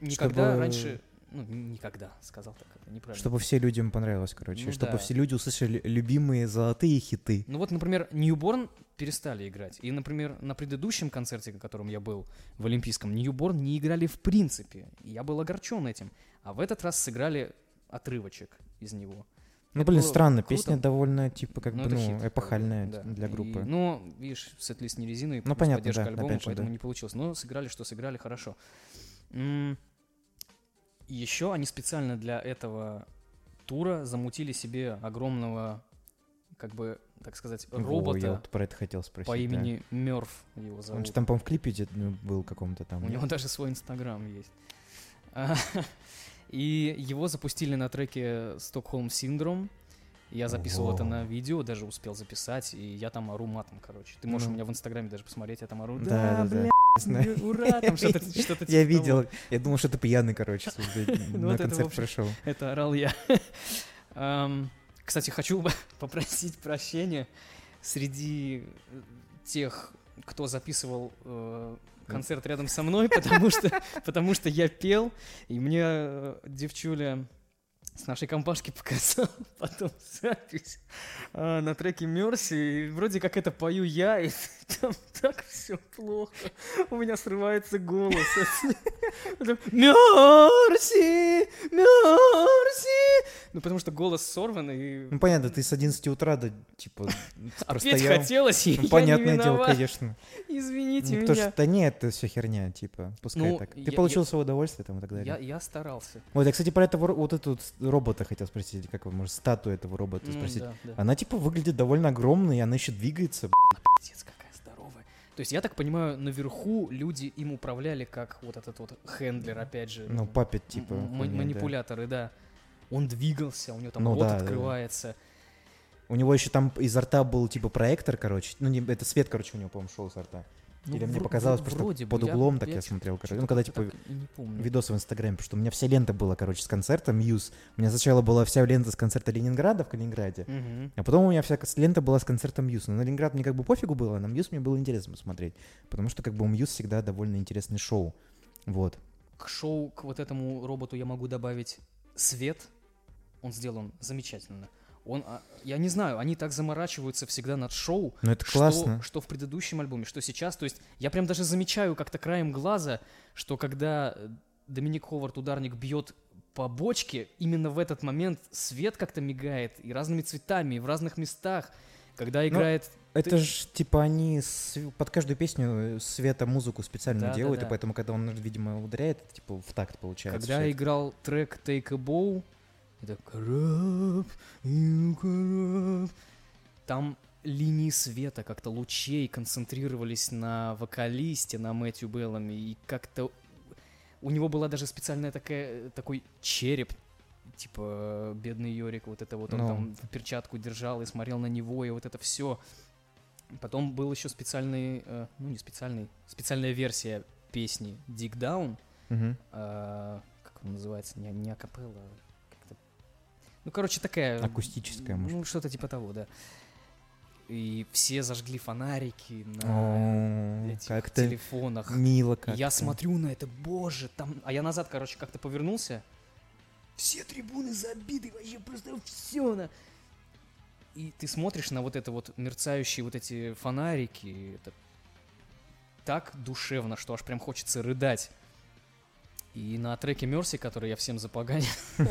Speaker 3: никогда
Speaker 2: Чтобы-
Speaker 3: раньше, ну, никогда, сказал так, это неправильно.
Speaker 2: Чтобы все людям понравилось, короче.
Speaker 3: Ну
Speaker 2: чтобы
Speaker 3: да.
Speaker 2: все люди услышали любимые золотые хиты.
Speaker 3: Ну вот, например, Ньюборн перестали играть. И, например, на предыдущем концерте, на котором я был в Олимпийском, Ньюборн не играли в принципе. И я был огорчен этим. А в этот раз сыграли отрывочек из него.
Speaker 2: Ну,
Speaker 3: Это
Speaker 2: блин, странно,
Speaker 3: круто.
Speaker 2: песня довольно, типа, как
Speaker 3: Ну,
Speaker 2: бы, ну,
Speaker 3: хит,
Speaker 2: эпохальная
Speaker 3: да.
Speaker 2: для группы.
Speaker 3: И, ну, видишь, сет-лист не резиновый,
Speaker 2: Ну, понятно,
Speaker 3: поддержка
Speaker 2: да,
Speaker 3: альбома,
Speaker 2: же,
Speaker 3: поэтому
Speaker 2: да.
Speaker 3: не получилось. Но сыграли, что сыграли, хорошо. Еще они специально для этого тура замутили себе огромного, как бы, так сказать,
Speaker 2: Во,
Speaker 3: робота.
Speaker 2: я вот про это хотел спросить.
Speaker 3: по
Speaker 2: да.
Speaker 3: имени Мёрф его
Speaker 2: Он
Speaker 3: зовут.
Speaker 2: же там, по-моему, в клипе ну, был каком-то там.
Speaker 3: У него даже свой инстаграм есть. И его запустили на треке Stockholm Syndrome. Я записывал это
Speaker 2: Ого.
Speaker 3: на видео, даже успел записать, и я там ору матом, короче. Ты можешь
Speaker 2: Ну.
Speaker 3: у меня в инстаграме даже посмотреть, я там ору.
Speaker 2: Да, да, да.
Speaker 3: бля,
Speaker 2: Знаю.
Speaker 3: ура, там что-то
Speaker 2: Я
Speaker 3: типа того.
Speaker 2: видел. Я думал, что ты пьяный, короче,
Speaker 3: Ну,
Speaker 2: на
Speaker 3: это,
Speaker 2: концерт
Speaker 3: общем,
Speaker 2: пришел.
Speaker 3: Это орал я. Кстати, хочу попросить прощения среди тех, кто записывал э, концерт рядом со мной, потому что, потому что я пел, и мне э, девчуля с нашей компашки показал потом запись а, на треке Мерси, и вроде как это пою я, и там так все плохо, у меня срывается голос. Мерси, Мерси, ну потому что голос сорван, и
Speaker 2: Ну, понятно, ты с 11 утра до, типа,
Speaker 3: а петь хотелось, и
Speaker 2: Ну,
Speaker 3: я не
Speaker 2: понятное дело, конечно.
Speaker 3: Извините
Speaker 2: Ну, потому
Speaker 3: меня.
Speaker 2: что, да нет, это все херня, типа, пускай
Speaker 3: Ну,
Speaker 2: так. Ты
Speaker 3: я-
Speaker 2: получил
Speaker 3: я-
Speaker 2: свое удовольствие там и так далее.
Speaker 3: Я, я старался.
Speaker 2: Вот, я, кстати, про этого, вот эту робота хотел спросить, как его, может, статую этого робота спросить.
Speaker 3: да, да.
Speaker 2: Она, типа, выглядит довольно огромной, и она еще двигается.
Speaker 3: Пиздец, здоровая. То есть, я так понимаю, наверху люди им управляли как вот этот вот handler, опять же.
Speaker 2: Ну, puppet, типа.
Speaker 3: манипуляторы, да. Он двигался, у него там
Speaker 2: Ну
Speaker 3: рот
Speaker 2: да, да, да.
Speaker 3: открывается.
Speaker 2: У него еще там изо рта был, типа, проектор, короче. Ну, не, это свет, короче, у него, по-моему, шел изо рта.
Speaker 3: Ну,
Speaker 2: Или мне
Speaker 3: вро-
Speaker 2: показалось
Speaker 3: вро-
Speaker 2: просто
Speaker 3: вроде бы.
Speaker 2: под
Speaker 3: Я-
Speaker 2: углом, так я
Speaker 3: чё-
Speaker 2: смотрел, короче. Ну, когда, типа, видосы в Инстаграме, потому что у меня вся лента была, короче, с концерта Muse. У меня сначала была вся лента с концерта Ленинграда в Калининграде,
Speaker 3: Мгм.
Speaker 2: а потом у меня вся лента была с концерта Muse. Но на Ленинград мне как бы пофигу было, а на Muse мне было интересно посмотреть, потому что как бы у Мьюз всегда довольно интересное шоу. Вот.
Speaker 3: К шоу, к вот этому роботу я могу добавить свет. Он сделан замечательно. Он, а, я не знаю, они так заморачиваются всегда над шоу,
Speaker 2: Ну это
Speaker 3: что,
Speaker 2: классно.
Speaker 3: что в предыдущем альбоме, что сейчас. То есть я прям даже замечаю как-то краем глаза, что когда э, Доминик Ховард, ударник, бьет по бочке, именно в этот момент свет как-то мигает и разными цветами, и в разных местах. Когда
Speaker 2: Ну,
Speaker 3: играет...
Speaker 2: Это ж, типа, они с- под каждую песню э, света музыку специально
Speaker 3: Да, да,
Speaker 2: делают,
Speaker 3: да.
Speaker 2: и поэтому, когда он, видимо, ударяет, типа, в такт получается.
Speaker 3: Когда играл трек Take a Bow, это «Кораб, you кораб», там линии света, как-то лучей концентрировались на вокалисте, на Мэтью Беллами, и как-то У него была даже специальная такая, такой череп, типа бедный Йорик, вот это вот он
Speaker 2: Ну.
Speaker 3: там в перчатку держал и смотрел на него, и вот это все. Потом был еще специальный, э, ну не специальный, специальная версия песни Dig Down,
Speaker 2: Мгм.
Speaker 3: а, как он называется, не, не акапелла, как-то... Ну, короче, такая...
Speaker 2: Акустическая, может.
Speaker 3: Ну, что-то типа того, да. И все зажгли фонарики на
Speaker 2: О,
Speaker 3: этих
Speaker 2: Как-то
Speaker 3: телефонах.
Speaker 2: мило как
Speaker 3: я смотрю на это, боже, там... А я назад, короче, как-то повернулся. Все трибуны забиты, вообще просто все на... И ты смотришь на вот это вот мерцающие вот эти фонарики, это так душевно, что аж прям хочется рыдать. И на треке Мерси, который я всем запоганил,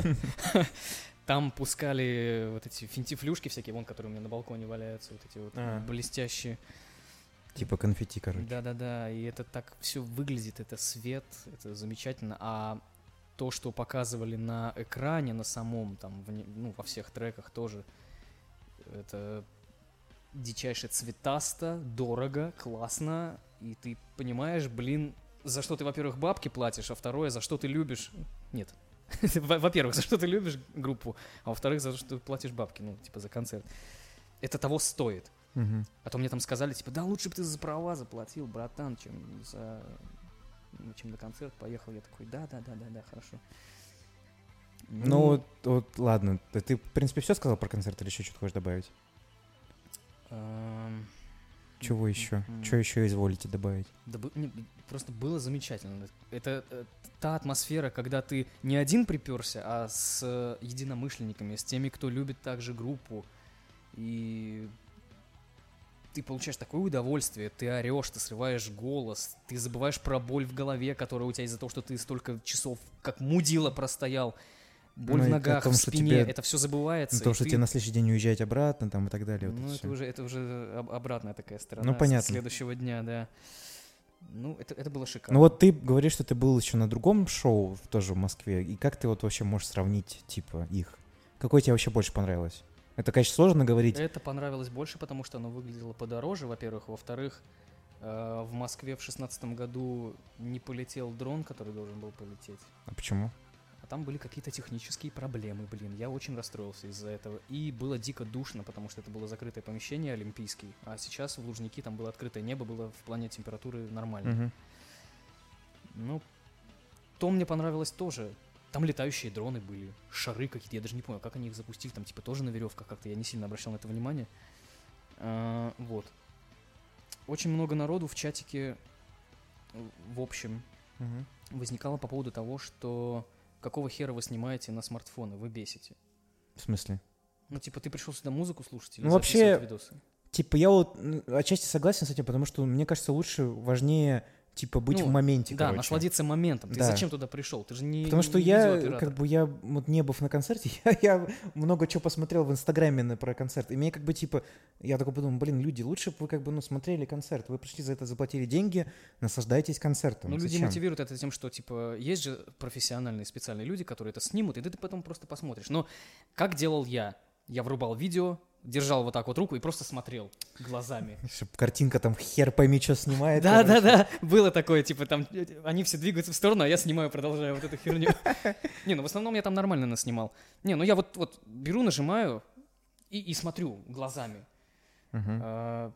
Speaker 3: там пускали вот эти финтифлюшки всякие, вон, которые у меня на балконе валяются, вот эти вот
Speaker 2: А.
Speaker 3: блестящие.
Speaker 2: Типа конфетти, короче.
Speaker 3: Да-да-да, и это так все выглядит, это свет, это замечательно. А то, что показывали на экране, на самом, там, в ну, во всех треках тоже, это дичайше цветасто, дорого, классно, и ты понимаешь, блин, за что ты, во-первых, бабки платишь, а второе, за что ты любишь... Нет. Во- Во-первых, за что ты любишь группу, а во-вторых, за что ты платишь бабки, ну, типа, за концерт. Это того стоит. А то мне там сказали, типа, да лучше бы ты за права заплатил, братан, чем за... ну, чем на концерт поехал. Я такой, да, да, да, да, да, хорошо.
Speaker 2: Ну, вот, вот, ладно. Ты, ты, в принципе, все сказал про концерт или еще что-то хочешь добавить?
Speaker 3: эм,
Speaker 2: Чего еще?
Speaker 3: м,
Speaker 2: Что еще изволите добавить?
Speaker 3: Да не, просто было замечательно. Это э, та атмосфера, когда ты не один приперся, а с э, единомышленниками, с теми, кто любит также группу. И ты получаешь такое удовольствие, ты орешь, ты срываешь голос, ты забываешь про боль в голове, которая у тебя из-за того, что ты столько часов как мудила простоял. Боль
Speaker 2: Ну
Speaker 3: в ногах,
Speaker 2: том,
Speaker 3: в спине,
Speaker 2: тебе-
Speaker 3: это все забывается.
Speaker 2: То, что
Speaker 3: ты-
Speaker 2: тебе на следующий день уезжать обратно там и так далее. вот
Speaker 3: ну,
Speaker 2: это
Speaker 3: это уже, это уже об- обратная такая сторона.
Speaker 2: Ну, понятно.
Speaker 3: Следующего дня, да. Ну, это, это было шикарно.
Speaker 2: Ну вот ты говоришь, что ты был еще на другом шоу тоже в Москве. И как ты вот вообще можешь сравнить, типа, их? Какое тебе вообще больше понравилось? Это, конечно, сложно говорить.
Speaker 3: Это понравилось больше, потому что оно выглядело подороже, во-первых. Во-вторых, э, в Москве в шестнадцатом году не полетел дрон, который должен был полететь.
Speaker 2: А почему?
Speaker 3: А там были какие-то технические проблемы, блин. Я очень расстроился из-за этого. И было дико душно, потому что это было закрытое помещение олимпийский. А сейчас в Лужники там было открытое небо, было в плане температуры нормально.
Speaker 2: Мгм.
Speaker 3: Ну, то мне понравилось тоже. Там летающие дроны были, шары какие-то, я даже не понял, как они их запустили, там типа тоже на веревках как-то, я не сильно обращал на это внимание. А, вот. Очень много народу в чатике, в общем,
Speaker 2: Мгм.
Speaker 3: возникало по поводу того, что какого хера вы снимаете на смартфоны, вы бесите.
Speaker 2: В смысле?
Speaker 3: Ну, типа, ты пришел сюда музыку слушать или
Speaker 2: Ну, вообще,
Speaker 3: видосы?
Speaker 2: Типа, я вот отчасти согласен с этим, потому что мне кажется, лучше, важнее, типа, быть
Speaker 3: Ну,
Speaker 2: в моменте,
Speaker 3: Да,
Speaker 2: короче.
Speaker 3: насладиться моментом. Ты
Speaker 2: Да.
Speaker 3: зачем туда пришел? Ты же не
Speaker 2: Потому что
Speaker 3: не
Speaker 2: я, как бы, я вот не быв на концерте, я, я много чего посмотрел в Инстаграме на, про концерт. И мне как бы, типа, я такой подумал, блин, люди, лучше бы вы как бы, ну, смотрели концерт. Вы пришли за это, заплатили деньги, наслаждайтесь концертом.
Speaker 3: Ну, люди мотивируют это тем, что, типа, есть же профессиональные специальные люди, которые это снимут, и ты потом просто посмотришь. Но как делал я? Я врубал видео, держал вот так вот руку и просто смотрел глазами.
Speaker 2: Чтоб картинка там хер пойми, что снимает.
Speaker 3: Да, да, да, было такое, типа, там, э, они все двигаются в сторону, а я снимаю, продолжаю вот эту херню. Не, ну, в основном я там нормально наснимал. Не, ну, я вот, вот беру, нажимаю и, и смотрю глазами. А,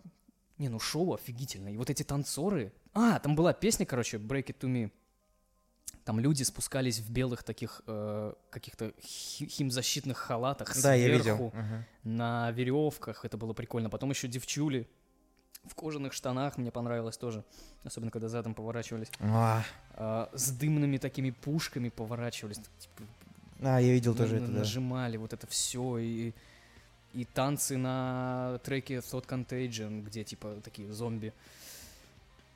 Speaker 3: не, ну шоу офигительное. И вот эти танцоры. А, там была песня, короче, Break It To Me. Там люди спускались в белых таких э, каких-то хи- химзащитных халатах
Speaker 2: Да,
Speaker 3: сверху, на веревках. Это было прикольно. Потом еще девчули в кожаных штанах. Мне понравилось тоже. Особенно, когда задом поворачивались.
Speaker 2: А,
Speaker 3: А, с дымными такими пушками поворачивались. Типа,
Speaker 2: а, я видел тоже это, да.
Speaker 3: нажимали вот это все и и танцы на треке Thought Contagion, где типа такие зомби.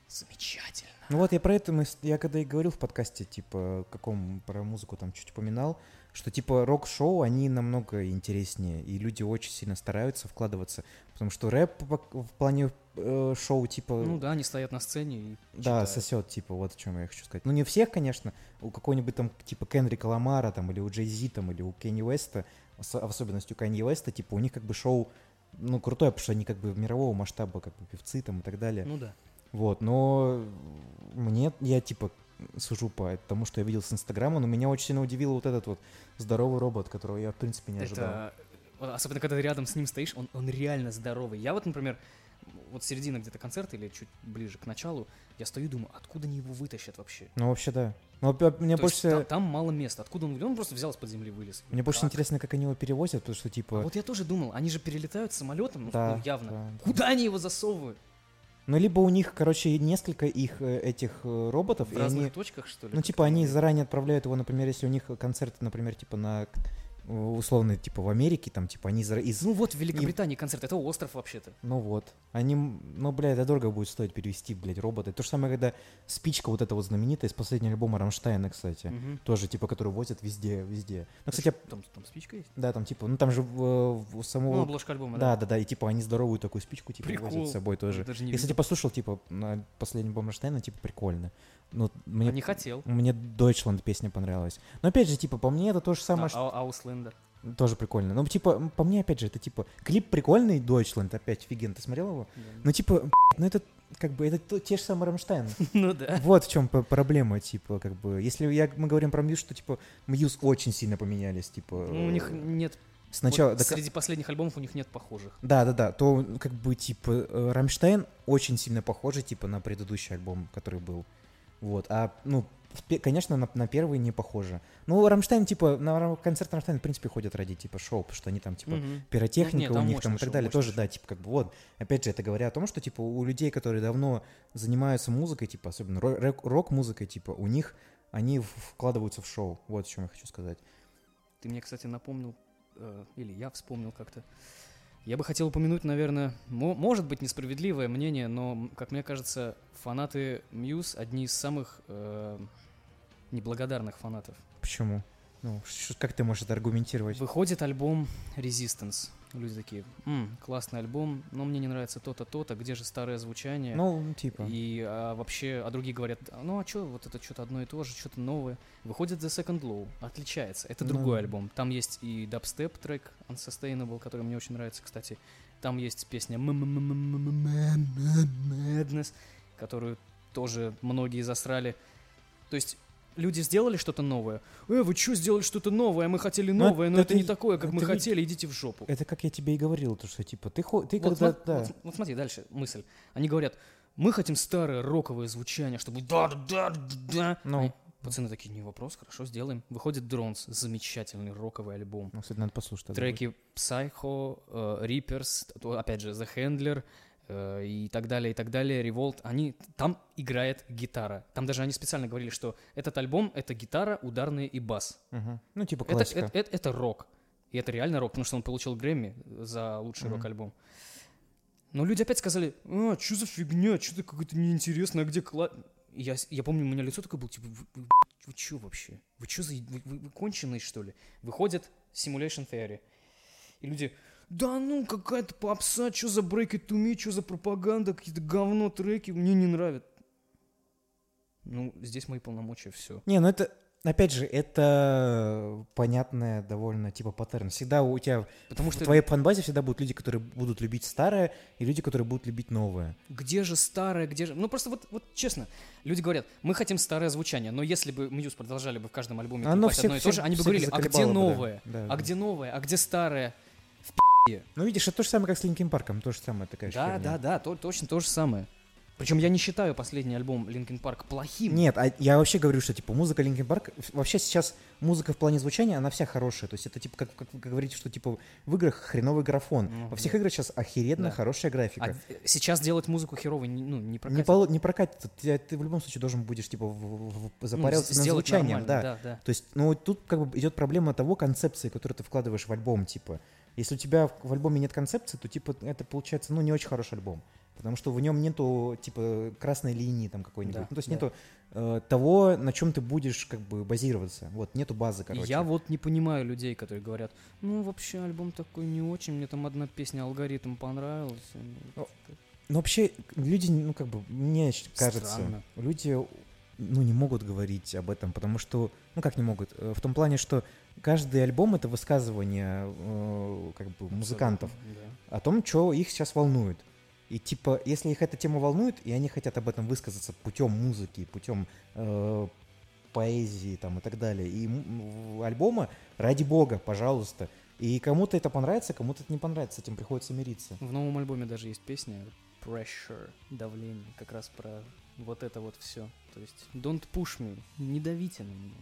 Speaker 3: Замечательно.
Speaker 2: Ну вот я про это, мы, я когда и говорил в подкасте, типа, каком про музыку там чуть упоминал, что типа рок-шоу, они намного интереснее, и люди очень сильно стараются вкладываться, потому что рэп в плане э, шоу, типа,
Speaker 3: Ну да, они стоят на сцене и
Speaker 2: да,
Speaker 3: читают.
Speaker 2: сосет, типа, вот о чем я хочу сказать. Ну не всех, конечно, у какого-нибудь там, типа, Кенрика Ламара, там, или у Джей Зи, там, или у Кенни Уэста, в особенности у Канье Уэста, типа, у них как бы шоу, ну, крутое, потому что они как бы мирового масштаба, как бы, певцы там и так далее.
Speaker 3: Ну да.
Speaker 2: Вот, но мне, я типа, сужу по тому, что я видел с Инстаграма, но меня очень сильно удивил вот этот вот здоровый робот, которого я, в принципе, не ожидал.
Speaker 3: Это, вот особенно когда ты рядом с ним стоишь, он, он реально здоровый. Я вот, например, вот середина где-то концерта или чуть ближе к началу, я стою и думаю, откуда они его вытащат вообще?
Speaker 2: Ну, вообще, да. Но мне
Speaker 3: То
Speaker 2: больше,
Speaker 3: есть та- там, мало места. Откуда он? Он просто взял из-под земли вылез.
Speaker 2: мне больше
Speaker 3: Как?
Speaker 2: интересно, как они его перевозят, потому что, типа...
Speaker 3: А вот я тоже думал, они же перелетают самолетом, ну,
Speaker 2: да,
Speaker 3: ну, явно.
Speaker 2: да.
Speaker 3: Куда они его засовывают?
Speaker 2: Ну, либо у них, короче, несколько их э, этих э, роботов,
Speaker 3: В разных
Speaker 2: они...
Speaker 3: точках, что ли?
Speaker 2: Ну, типа, они заранее отправляют его, например, если у них концерт, например, типа на условно, типа в Америке, там, типа, они из...
Speaker 3: Ну вот в Великобритании концерт, это остров вообще-то.
Speaker 2: Ну вот. Они, ну, бля, это дорого будет стоить перевести, блядь, робота. То же самое, когда спичка вот эта вот знаменитая из последнего альбома Рамштайна, кстати.
Speaker 3: Мгм.
Speaker 2: Тоже, типа, которую возят везде, везде. Ну, кстати,
Speaker 3: там, там спичка есть?
Speaker 2: да, там, типа, ну, там же в
Speaker 3: Ну,
Speaker 2: самого...
Speaker 3: обложка альбома,
Speaker 2: да,
Speaker 3: да.
Speaker 2: да, да, и, типа, они здоровую такую спичку, типа,
Speaker 3: Прикол.
Speaker 2: возят с собой тоже. Я, кстати, послушал, типа, на последний альбом Рамштайна, типа, прикольно. Ну, мне,
Speaker 3: А не хотел.
Speaker 2: мне Deutschland песня понравилась. Но, опять же, типа, по мне это то же самое,
Speaker 3: А,
Speaker 2: что...
Speaker 3: а- Ausländer.
Speaker 2: Тоже прикольно. Ну, типа, по мне, опять же, это, типа, клип прикольный, Deutschland, опять офиген. Ты смотрел его? Ну, типа, ну это как бы это то- те же самые Рамштайн.
Speaker 3: Ну да.
Speaker 2: Вот в чем проблема, типа, как бы. Если я, мы говорим про Muse, что типа Muse очень сильно поменялись, типа.
Speaker 3: Ну, у них
Speaker 2: э,
Speaker 3: нет...
Speaker 2: сначала.
Speaker 3: вот
Speaker 2: да,
Speaker 3: среди последних альбомов у них нет похожих.
Speaker 2: да, да, да, то как бы типа э, Рамштайн очень сильно похожи типа на предыдущий альбом, который был. Вот, а ну конечно, на, на первый не похоже. Ну, Рамштайн, типа, на концерт Рамштайн, в принципе, ходят ради, типа, шоу, потому что они там, типа,
Speaker 3: Мгм.
Speaker 2: пиротехника
Speaker 3: Ну, нет,
Speaker 2: у них там и так
Speaker 3: шоу,
Speaker 2: далее. Тоже, да, типа, как бы вот. Опять же, это говоря о том, что, типа, у людей, которые давно занимаются музыкой, типа, особенно ро- рок- рок-музыкой, типа, у них они вкладываются в шоу. Вот о чем я хочу сказать.
Speaker 3: Ты мне, кстати, напомнил, э, или я вспомнил как-то. Я бы хотел упомянуть, наверное, мо- может быть несправедливое мнение, но, как мне кажется, фанаты Мьюз одни из самых э, неблагодарных фанатов.
Speaker 2: Почему? Ну, как ты можешь это аргументировать?
Speaker 3: Выходит альбом Resistance. Люди такие, «М, классный альбом, но мне не нравится то-то, то-то, где же старое звучание?
Speaker 2: Ну, типа.
Speaker 3: И а, вообще, а другие говорят, «А, ну а что, вот это что-то одно и то же, что-то новое. Выходит The Second Low, отличается. Это
Speaker 2: Ну.
Speaker 3: другой альбом. Там есть и дабстеп трек Unsustainable, который мне очень нравится, кстати. Там есть песня Madness, которую тоже многие засрали. То есть люди сделали что-то новое. Э, вы что сделали что-то новое? Мы хотели
Speaker 2: Ну,
Speaker 3: новое, но
Speaker 2: это
Speaker 3: это не такое, как мы
Speaker 2: ведь-
Speaker 3: хотели, идите в жопу.
Speaker 2: Это как я тебе и говорил, то что, типа, ты, хо- ты
Speaker 3: Вот,
Speaker 2: когда...
Speaker 3: смо-
Speaker 2: да.
Speaker 3: вот- вот смотри, дальше мысль. Они говорят, мы хотим старое роковое звучание, чтобы да да да да да.
Speaker 2: Ну.
Speaker 3: Пацаны такие, не вопрос, хорошо, сделаем. Выходит Drones, замечательный роковый альбом.
Speaker 2: Ну, кстати, надо послушать.
Speaker 3: Треки Psycho, э, Reapers, опять же, The Handler и так далее, и так далее, Revolt, они, там играет гитара. Там даже они специально говорили, что этот альбом — это гитара, ударные и бас.
Speaker 2: Мгм. Ну, типа,
Speaker 3: Это,
Speaker 2: классика.
Speaker 3: это, это- это рок. И это реально рок, потому что он получил Грэмми за лучший
Speaker 2: Мгм.
Speaker 3: рок-альбом. Но люди опять сказали, а, что за фигня, что-то какое-то неинтересное, а где кла... И Я, я помню, у меня лицо такое было, типа, вы, вы, вы что вообще? Вы что за... Вы, вы- вы конченые, что ли? Выходит Simulation Theory. И люди, да ну, какая-то попса, что за Break It To Me, что за пропаганда, какие-то говно треки, мне не нравятся. Ну, здесь мои полномочия, все.
Speaker 2: Не, ну это, опять же, это понятная довольно, типа, паттерн. Всегда у тебя,
Speaker 3: Потому
Speaker 2: в
Speaker 3: что
Speaker 2: твоей фан-базе всегда будут люди, которые будут любить старое, и люди, которые будут любить новое.
Speaker 3: Где же старое, где же... Ну, просто вот, вот честно, люди говорят, мы хотим старое звучание, но если бы Muse продолжали бы в каждом альбоме
Speaker 2: Оно
Speaker 3: клепать
Speaker 2: всех-
Speaker 3: одно и то же, они бы говорили, а где
Speaker 2: заколебало бы, да.
Speaker 3: новое?
Speaker 2: Да,
Speaker 3: А
Speaker 2: да.
Speaker 3: где новое? А где старое?
Speaker 2: Ну, видишь, это то же самое, как с Линкин Парком, то же самое такая
Speaker 3: Да,
Speaker 2: херня.
Speaker 3: да, да, то- точно то же самое. Причем я не считаю последний альбом Linkin Park плохим.
Speaker 2: Нет, а я вообще говорю, что типа музыка Park, в- вообще сейчас музыка в плане звучания, она вся хорошая. То есть это типа, как, как вы говорите, что типа в играх хреновый графон.
Speaker 3: Ну,
Speaker 2: Во всех
Speaker 3: да.
Speaker 2: играх сейчас охеренно
Speaker 3: Да.
Speaker 2: хорошая графика.
Speaker 3: А э, сейчас делать музыку херовой, не- ну, не
Speaker 2: не,
Speaker 3: прокатит.
Speaker 2: пол- не прокатит. Ты, ты в любом случае должен будешь типа в- в- в-
Speaker 3: Ну,
Speaker 2: запарился над звучанием, да.
Speaker 3: да, да.
Speaker 2: То есть, ну тут как бы идет проблема того концепции, которую ты вкладываешь в альбом, типа. Если у тебя в, альбоме нет концепции, то типа это получается, ну, не очень хороший альбом. Потому что в нем нету, типа, красной линии там какой-нибудь.
Speaker 3: Да,
Speaker 2: ну, то есть
Speaker 3: да.
Speaker 2: нету э, того, на чем ты будешь как бы базироваться. Вот, нету базы, короче.
Speaker 3: Я вот не понимаю людей, которые говорят, ну, вообще альбом такой не очень, мне там одна песня «Алгоритм» понравилась.
Speaker 2: Ну, Ну, вообще, люди, ну, как бы, мне кажется,
Speaker 3: Странно.
Speaker 2: люди, ну, не могут говорить об этом, потому что, ну, как не могут? Э, В том плане, что каждый альбом — это высказывание, э, как бы, музыкантов
Speaker 3: да.
Speaker 2: о том, что их сейчас волнует. И типа, если их эта тема волнует, и они хотят об этом высказаться путем музыки, путем э, поэзии там и так далее, и альбома, ради бога, пожалуйста. И кому-то это понравится, кому-то это не понравится, с этим приходится мириться.
Speaker 3: В новом альбоме даже есть песня Pressure, давление, как раз про вот это вот все. То есть Don't push me, не давите на меня.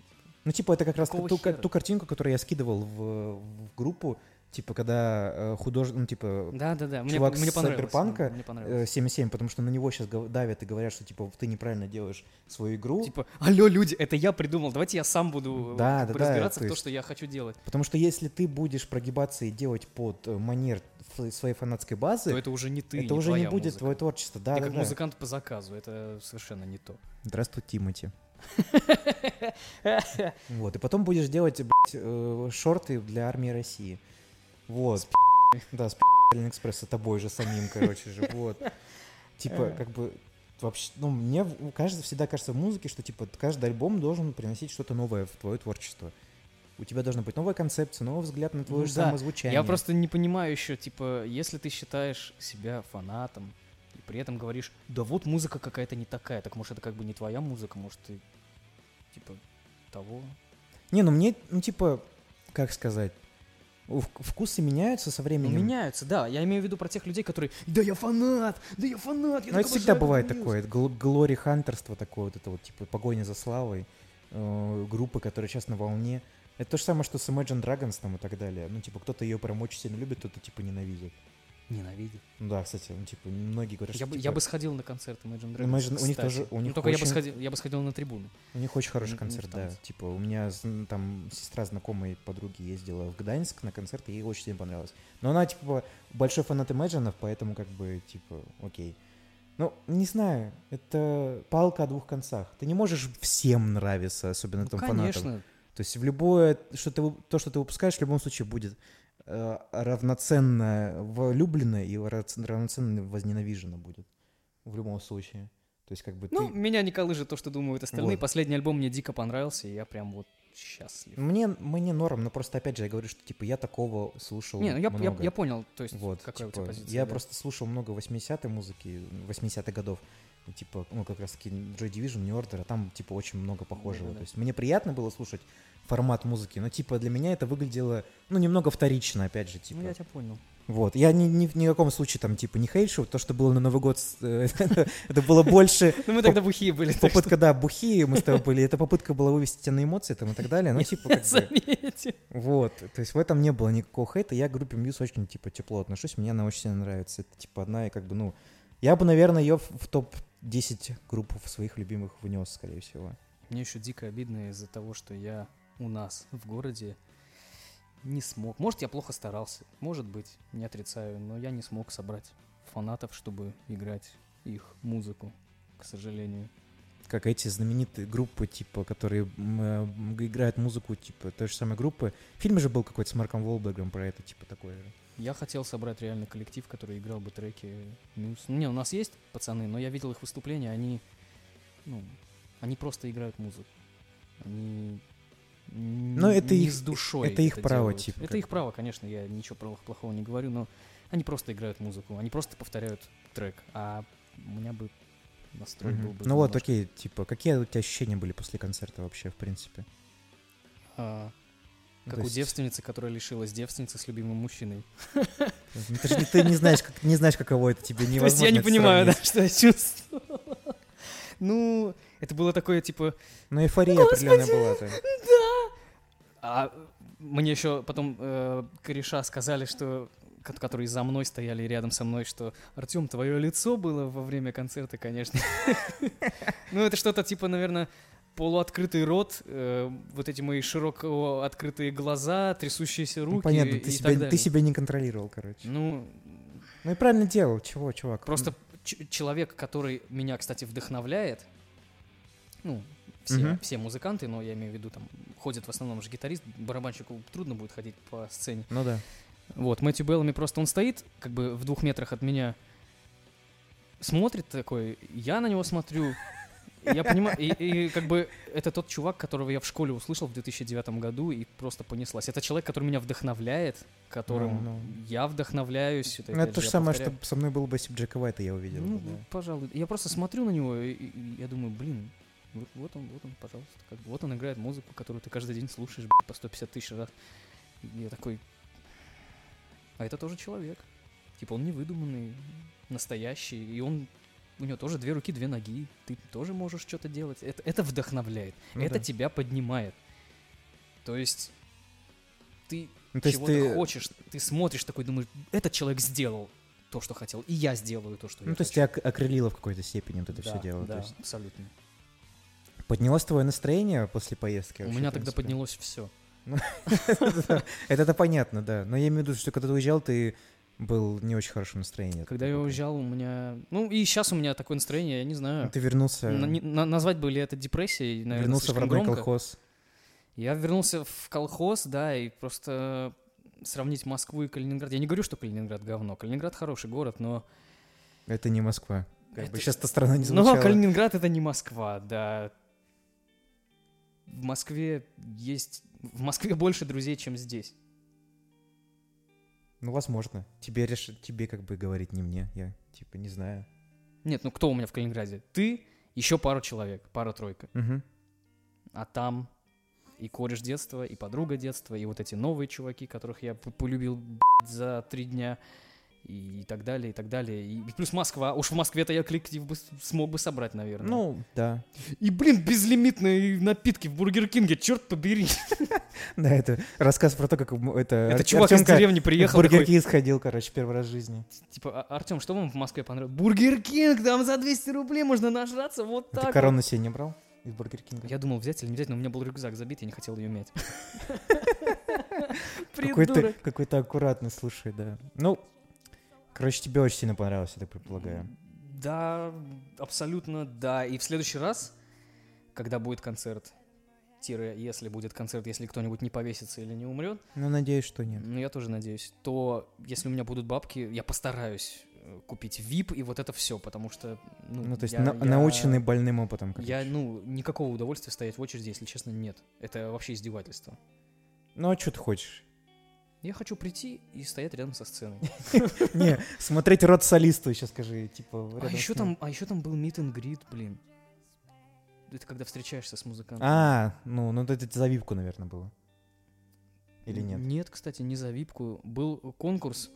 Speaker 2: Ну, типа, это как раз
Speaker 3: Какого
Speaker 2: ту,
Speaker 3: хера?
Speaker 2: ту картинку, которую я скидывал в, в группу, типа, когда художник, ну, типа,
Speaker 3: Да-да-да, мне,
Speaker 2: Чувак
Speaker 3: мне
Speaker 2: с. Сайберпанка,
Speaker 3: Мне
Speaker 2: э,
Speaker 3: понравилось.
Speaker 2: 77, потому что на него сейчас давят и говорят, что, типа, ты неправильно делаешь свою игру.
Speaker 3: Типа, алло, люди, это я придумал, давайте я сам буду
Speaker 2: Да,
Speaker 3: как
Speaker 2: да, да,
Speaker 3: разбираться
Speaker 2: то
Speaker 3: в то,
Speaker 2: есть-
Speaker 3: что я хочу делать.
Speaker 2: Потому что если ты будешь прогибаться и делать под э, манер своей фанатской базы,
Speaker 3: То это уже не ты,
Speaker 2: это
Speaker 3: не
Speaker 2: уже не будет
Speaker 3: музыка.
Speaker 2: твое творчество. Да,
Speaker 3: Ты
Speaker 2: да,
Speaker 3: как
Speaker 2: да.
Speaker 3: музыкант по заказу, это совершенно не то.
Speaker 2: Здравствуй, Тимати. Вот, и потом будешь делать, блядь, э, шорты для армии России. Вот. Да, с Алиэкспресс, с тобой же самим, короче же, вот. Типа, как бы, вообще, ну, мне кажется, всегда кажется в музыке, что, типа, каждый альбом должен приносить что-то новое в твое творчество. У тебя должна быть новая концепция, новый взгляд на твое
Speaker 3: Ну
Speaker 2: же
Speaker 3: да,
Speaker 2: самозвучание.
Speaker 3: Я просто не понимаю еще, типа, если ты считаешь себя фанатом, и при этом говоришь, да вот музыка какая-то не такая, так может это как бы не твоя музыка, может ты, типа, того.
Speaker 2: Не, ну мне, ну, типа, как сказать, вкусы меняются со
Speaker 3: Ну,
Speaker 2: временем.
Speaker 3: меняются, да. Я имею в виду про тех людей, которые, да я фанат, да я фанат, я
Speaker 2: Ну, это всегда бывает
Speaker 3: Мьюз».
Speaker 2: такое. Гл- глори хантерство такое, вот это вот, типа, погоня за славой, э, группы, которые сейчас на волне. Это то же самое, что с Imagine Dragons там и так далее. Ну, типа, кто-то ее прям очень сильно любит, кто-то, типа, ненавидит.
Speaker 3: Ненавидит.
Speaker 2: Ну да, кстати, ну, типа, многие говорят,
Speaker 3: Я
Speaker 2: что,
Speaker 3: бы,
Speaker 2: типа,
Speaker 3: я бы сходил на концерт Imagine Dragons,
Speaker 2: Imagine- у них тоже- у
Speaker 3: Ну,
Speaker 2: них
Speaker 3: только я бы
Speaker 2: очень-
Speaker 3: сходил, я бы сходил на трибуны.
Speaker 2: у них очень хороший концерт, да. Типа, у меня там сестра знакомой подруги ездила в Гданьск на концерт, и ей очень сильно понравилось. Но она, типа, большой фанат Imagine, поэтому, как бы, типа, окей. Ну, не знаю, это палка о двух концах. Ты не можешь всем нравиться, особенно
Speaker 3: Ну,
Speaker 2: там фанатам.
Speaker 3: конечно.
Speaker 2: То есть в любое, что ты, то, что ты выпускаешь, в любом случае будет равноценно влюблено и равноценно возненавижено будет. В любом случае. То есть как бы
Speaker 3: Ну,
Speaker 2: ты...
Speaker 3: меня не колышет то, что думают остальные.
Speaker 2: Вот.
Speaker 3: Последний альбом мне дико понравился, и я прям вот счастлив.
Speaker 2: Мне, мне норм, но просто опять же я говорю, что типа я такого слушал
Speaker 3: Не, ну я, я,
Speaker 2: много.
Speaker 3: я понял, то есть
Speaker 2: Вот,
Speaker 3: какая у
Speaker 2: типа,
Speaker 3: тебя позиция.
Speaker 2: Я
Speaker 3: да.
Speaker 2: просто слушал много 80-й музыки, 80-х годов. И, типа, ну, как раз таки Joy Division, New Order, а там, типа, очень много похожего.
Speaker 3: Да-да-да.
Speaker 2: То есть мне приятно было слушать формат музыки, но, типа, для меня это выглядело, ну, немного вторично, опять же, типа.
Speaker 3: Ну, я тебя понял.
Speaker 2: Вот. Я ни, ни ни в каком случае, там, типа, не хейшу. То, что было на Новый год, э, это было больше
Speaker 3: Ну, мы тогда бухие были.
Speaker 2: попытка, да, бухие мы с тобой были. Это попытка была вывести тебя на эмоции там и так далее. Ну, типа, как бы... Вот, то есть в этом не было никакого хейта. Я к группе Мьюз очень, типа, тепло отношусь, мне она очень сильно нравится. Это, типа, одна и как бы, ну... Я бы, наверное, ее в, в топ-10 групп своих любимых внес, скорее всего.
Speaker 3: Мне еще дико обидно из-за того, что я у нас в городе не смог. Может, я плохо старался, может быть, не отрицаю, но я не смог собрать фанатов, чтобы играть их музыку, к сожалению.
Speaker 2: Как эти знаменитые группы, типа, которые э, играют музыку, типа, той же самой группы. В фильме же был какой-то с Марком Волбергом про это, типа, такое же.
Speaker 3: Я хотел собрать реально коллектив, который играл бы треки Мьюз. Ну, Не, у нас есть пацаны, но я видел их выступления, они, ну, они просто играют музыку. Они
Speaker 2: Но это
Speaker 3: не
Speaker 2: их-
Speaker 3: с душой
Speaker 2: это их право,
Speaker 3: делают.
Speaker 2: типа,
Speaker 3: Это их право, конечно, я ничего про- плохого не говорю, но они просто играют музыку, они просто повторяют трек, а у меня бы настрой
Speaker 2: Мгм.
Speaker 3: был бы
Speaker 2: Ну вот,
Speaker 3: немножко,
Speaker 2: окей, типа, какие у тебя ощущения были после концерта вообще, в принципе?
Speaker 3: а,
Speaker 2: Ну,
Speaker 3: как
Speaker 2: то
Speaker 3: у
Speaker 2: есть-
Speaker 3: девственницы, которая лишилась девственницы с любимым мужчиной.
Speaker 2: Ну, Ты же не, ты не знаешь, как, не знаешь, каково это тебе невозможно.
Speaker 3: То есть я не
Speaker 2: это
Speaker 3: понимаю, да, что я чувствую. Ну, это было такое, типа,
Speaker 2: Ну, эйфория определенная была. то
Speaker 3: А мне еще потом э, кореша сказали, что ко- которые за мной стояли рядом со мной, что Артем, твое лицо было во время концерта, конечно. Ну, это что-то типа, наверное, полуоткрытый рот, э, вот эти мои широко открытые глаза, трясущиеся
Speaker 2: Ну,
Speaker 3: руки
Speaker 2: понятно,
Speaker 3: и
Speaker 2: ты
Speaker 3: так
Speaker 2: себя, ты
Speaker 3: далее.
Speaker 2: себя не контролировал, короче.
Speaker 3: Ну,
Speaker 2: Ну и правильно делал, чего, чувак.
Speaker 3: просто человек, который меня, кстати, вдохновляет, ну, все,
Speaker 2: Мгм.
Speaker 3: все музыканты, но я имею в виду, там, ходит в основном же гитарист, барабанщику трудно будет ходить по сцене.
Speaker 2: Ну да.
Speaker 3: Вот, Мэтью Беллами просто он стоит, как бы в двух метрах от меня, смотрит такой, я на него смотрю, Я понимаю, и, и как бы это тот чувак, которого я в школе услышал в 2009 году и просто понеслась. Это человек, который меня вдохновляет, которым
Speaker 2: Ну, ну.
Speaker 3: я вдохновляюсь. Это,
Speaker 2: Ну,
Speaker 3: опять
Speaker 2: это то
Speaker 3: же,
Speaker 2: самое,
Speaker 3: повторяю.
Speaker 2: что со мной был бы если бы Джека Уайта я увидел.
Speaker 3: Ну,
Speaker 2: да.
Speaker 3: пожалуй. Я просто смотрю на него, и- и я думаю, блин, вот, вот он, вот он, пожалуйста. Как вот он играет музыку, которую ты каждый день слушаешь блядь, по 150 тысяч раз. Я такой... А это тоже человек. Типа он не выдуманный, настоящий, и он... У него тоже две руки, две ноги. Ты тоже можешь что-то делать. Это, это вдохновляет.
Speaker 2: Ну
Speaker 3: это
Speaker 2: да.
Speaker 3: тебя поднимает. То есть ты
Speaker 2: Ну, то
Speaker 3: чего-то
Speaker 2: ты,
Speaker 3: хочешь, ты смотришь такой, думаешь, этот человек сделал то, что хотел, и я сделаю то, что я
Speaker 2: ну, то есть тебя ок- окрылило в какой-то степени вот это
Speaker 3: Да,
Speaker 2: все дело.
Speaker 3: Да,
Speaker 2: есть
Speaker 3: абсолютно.
Speaker 2: Поднялось твое настроение после поездки?
Speaker 3: У
Speaker 2: вообще,
Speaker 3: меня тогда поднялось все.
Speaker 2: Это-то понятно, да. Но я имею в виду, что когда ты уезжал, ты был не очень хорошем настроении.
Speaker 3: Когда я уезжал, у меня... Ну, и сейчас у меня такое настроение, я не знаю.
Speaker 2: Ну, Ты вернулся,
Speaker 3: На- не- на- назвать бы ли это депрессией, наверное,
Speaker 2: вернулся в родной
Speaker 3: громко.
Speaker 2: колхоз.
Speaker 3: Я вернулся в колхоз, да, и просто сравнить Москву и Калининград. Я не говорю, что Калининград говно. Калининград хороший город, но...
Speaker 2: Это не Москва. Как бы
Speaker 3: Это-
Speaker 2: сейчас эта страна не
Speaker 3: Но
Speaker 2: звучала.
Speaker 3: Калининград это не Москва, да. В Москве есть... В Москве больше друзей, чем здесь.
Speaker 2: Ну, возможно. Тебе решить, тебе как бы говорить не мне. Я, типа, не знаю.
Speaker 3: Нет, ну кто у меня в Калининграде? Ты, еще пару человек, пара-тройка.
Speaker 2: Мгм.
Speaker 3: А там и кореш детства, и подруга детства, и вот эти новые чуваки, которых я полюбил за три дня, и так далее, и так далее. И плюс Москва. Уж в Москве-то я коллектив бы смог бы собрать, наверное.
Speaker 2: Ну, да.
Speaker 3: и, блин, безлимитные напитки в Бургер Кинге, черт побери.
Speaker 2: Да, это рассказ про то, как это...
Speaker 3: Это чувак из деревни приехал
Speaker 2: Бургер Кинг сходил, короче, первый раз в жизни.
Speaker 3: типа, «А, Артем, что вам в Москве понравилось? Бургер Кинг, там за 200 рублей можно нажраться вот
Speaker 2: А
Speaker 3: так
Speaker 2: Ты
Speaker 3: вот».
Speaker 2: корону себе не брал из Бургер Кинга?
Speaker 3: Я думал взять или не взять, но у меня был рюкзак забит, я не хотел ее мять.
Speaker 2: Какой ты,
Speaker 3: Придурок.
Speaker 2: какой ты аккуратный, слушай, да. Ну, короче, тебе очень сильно понравилось, я так предполагаю.
Speaker 3: Да, абсолютно да. И в следующий раз, когда будет концерт, тире, если будет концерт, если кто-нибудь не повесится или не умрет,
Speaker 2: Ну, надеюсь, что нет.
Speaker 3: ну я тоже надеюсь, то если у меня будут бабки, я постараюсь э, купить VIP и вот это все, потому что, ну,
Speaker 2: Ну, то есть
Speaker 3: я-
Speaker 2: на-
Speaker 3: я-
Speaker 2: наученный больным опытом. короче.
Speaker 3: Я, ну, никакого удовольствия стоять в очереди, если честно, нет. Это вообще издевательство.
Speaker 2: Ну, а что ты хочешь?
Speaker 3: Я хочу прийти и стоять рядом со сценой.
Speaker 2: Не, смотреть рот солисту еще скажи, типа,
Speaker 3: А еще там, а еще там был meet and greet, блин. Это когда встречаешься с музыкантом.
Speaker 2: А, ну, ну это за випку, наверное, было. Или нет?
Speaker 3: Нет, кстати, не за випку. Был конкурс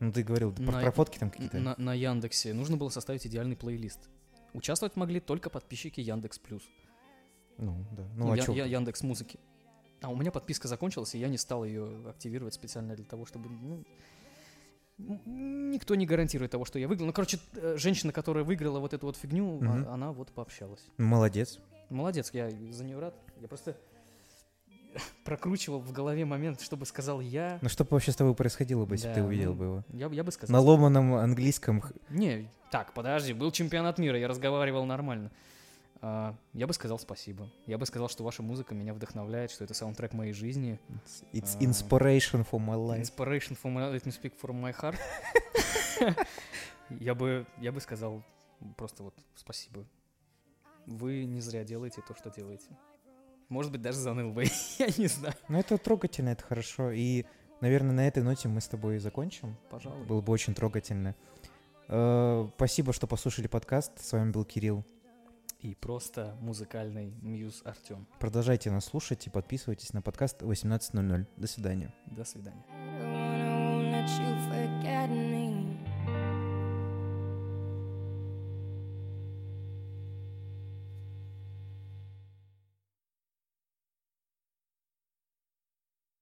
Speaker 2: Ну, ты говорил, про, про фотки там какие-то.
Speaker 3: на, на Яндексе. Нужно было составить идеальный плейлист. Участвовать могли только подписчики Яндекс Плюс.
Speaker 2: Ну, да. Ну,
Speaker 3: Ну,
Speaker 2: а
Speaker 3: Я-? Я- Яндекс Музыки. А у меня подписка закончилась, и я не стал ее активировать специально для того, чтобы... ну, никто не гарантирует того, что я выиграл. Ну, короче, э, женщина, которая выиграла вот эту вот фигню, а-
Speaker 2: Мгм.
Speaker 3: она вот пообщалась.
Speaker 2: Молодец.
Speaker 3: Молодец, я за нее рад. Я просто прокручивал в голове момент, чтобы сказал я.
Speaker 2: Ну, что бы вообще с тобой происходило бы, если бы
Speaker 3: Да,
Speaker 2: ты увидел
Speaker 3: ну,
Speaker 2: бы его?
Speaker 3: Я, бы- я бы сказал.
Speaker 2: На ломаном английском.
Speaker 3: Не, так, подожди, был чемпионат мира, я разговаривал нормально. А, я бы сказал спасибо. Я бы сказал, что ваша музыка меня вдохновляет, что это саундтрек моей жизни.
Speaker 2: It's
Speaker 3: А.
Speaker 2: inspiration for my life.
Speaker 3: Inspiration for my, let me speak from my heart. я бы, я бы сказал просто вот спасибо. Вы не зря делаете то, что делаете. Может быть, даже заныл бы, я не знаю.
Speaker 2: Ну, это трогательно, это хорошо. И, наверное, на этой ноте мы с тобой закончим.
Speaker 3: Пожалуй.
Speaker 2: Было бы очень трогательно. Э, Спасибо, что послушали подкаст. С вами был Кирилл.
Speaker 3: И просто музыкальный мьюз Артем.
Speaker 2: Продолжайте нас слушать и подписывайтесь на подкаст 18.00. До свидания.
Speaker 3: До свидания.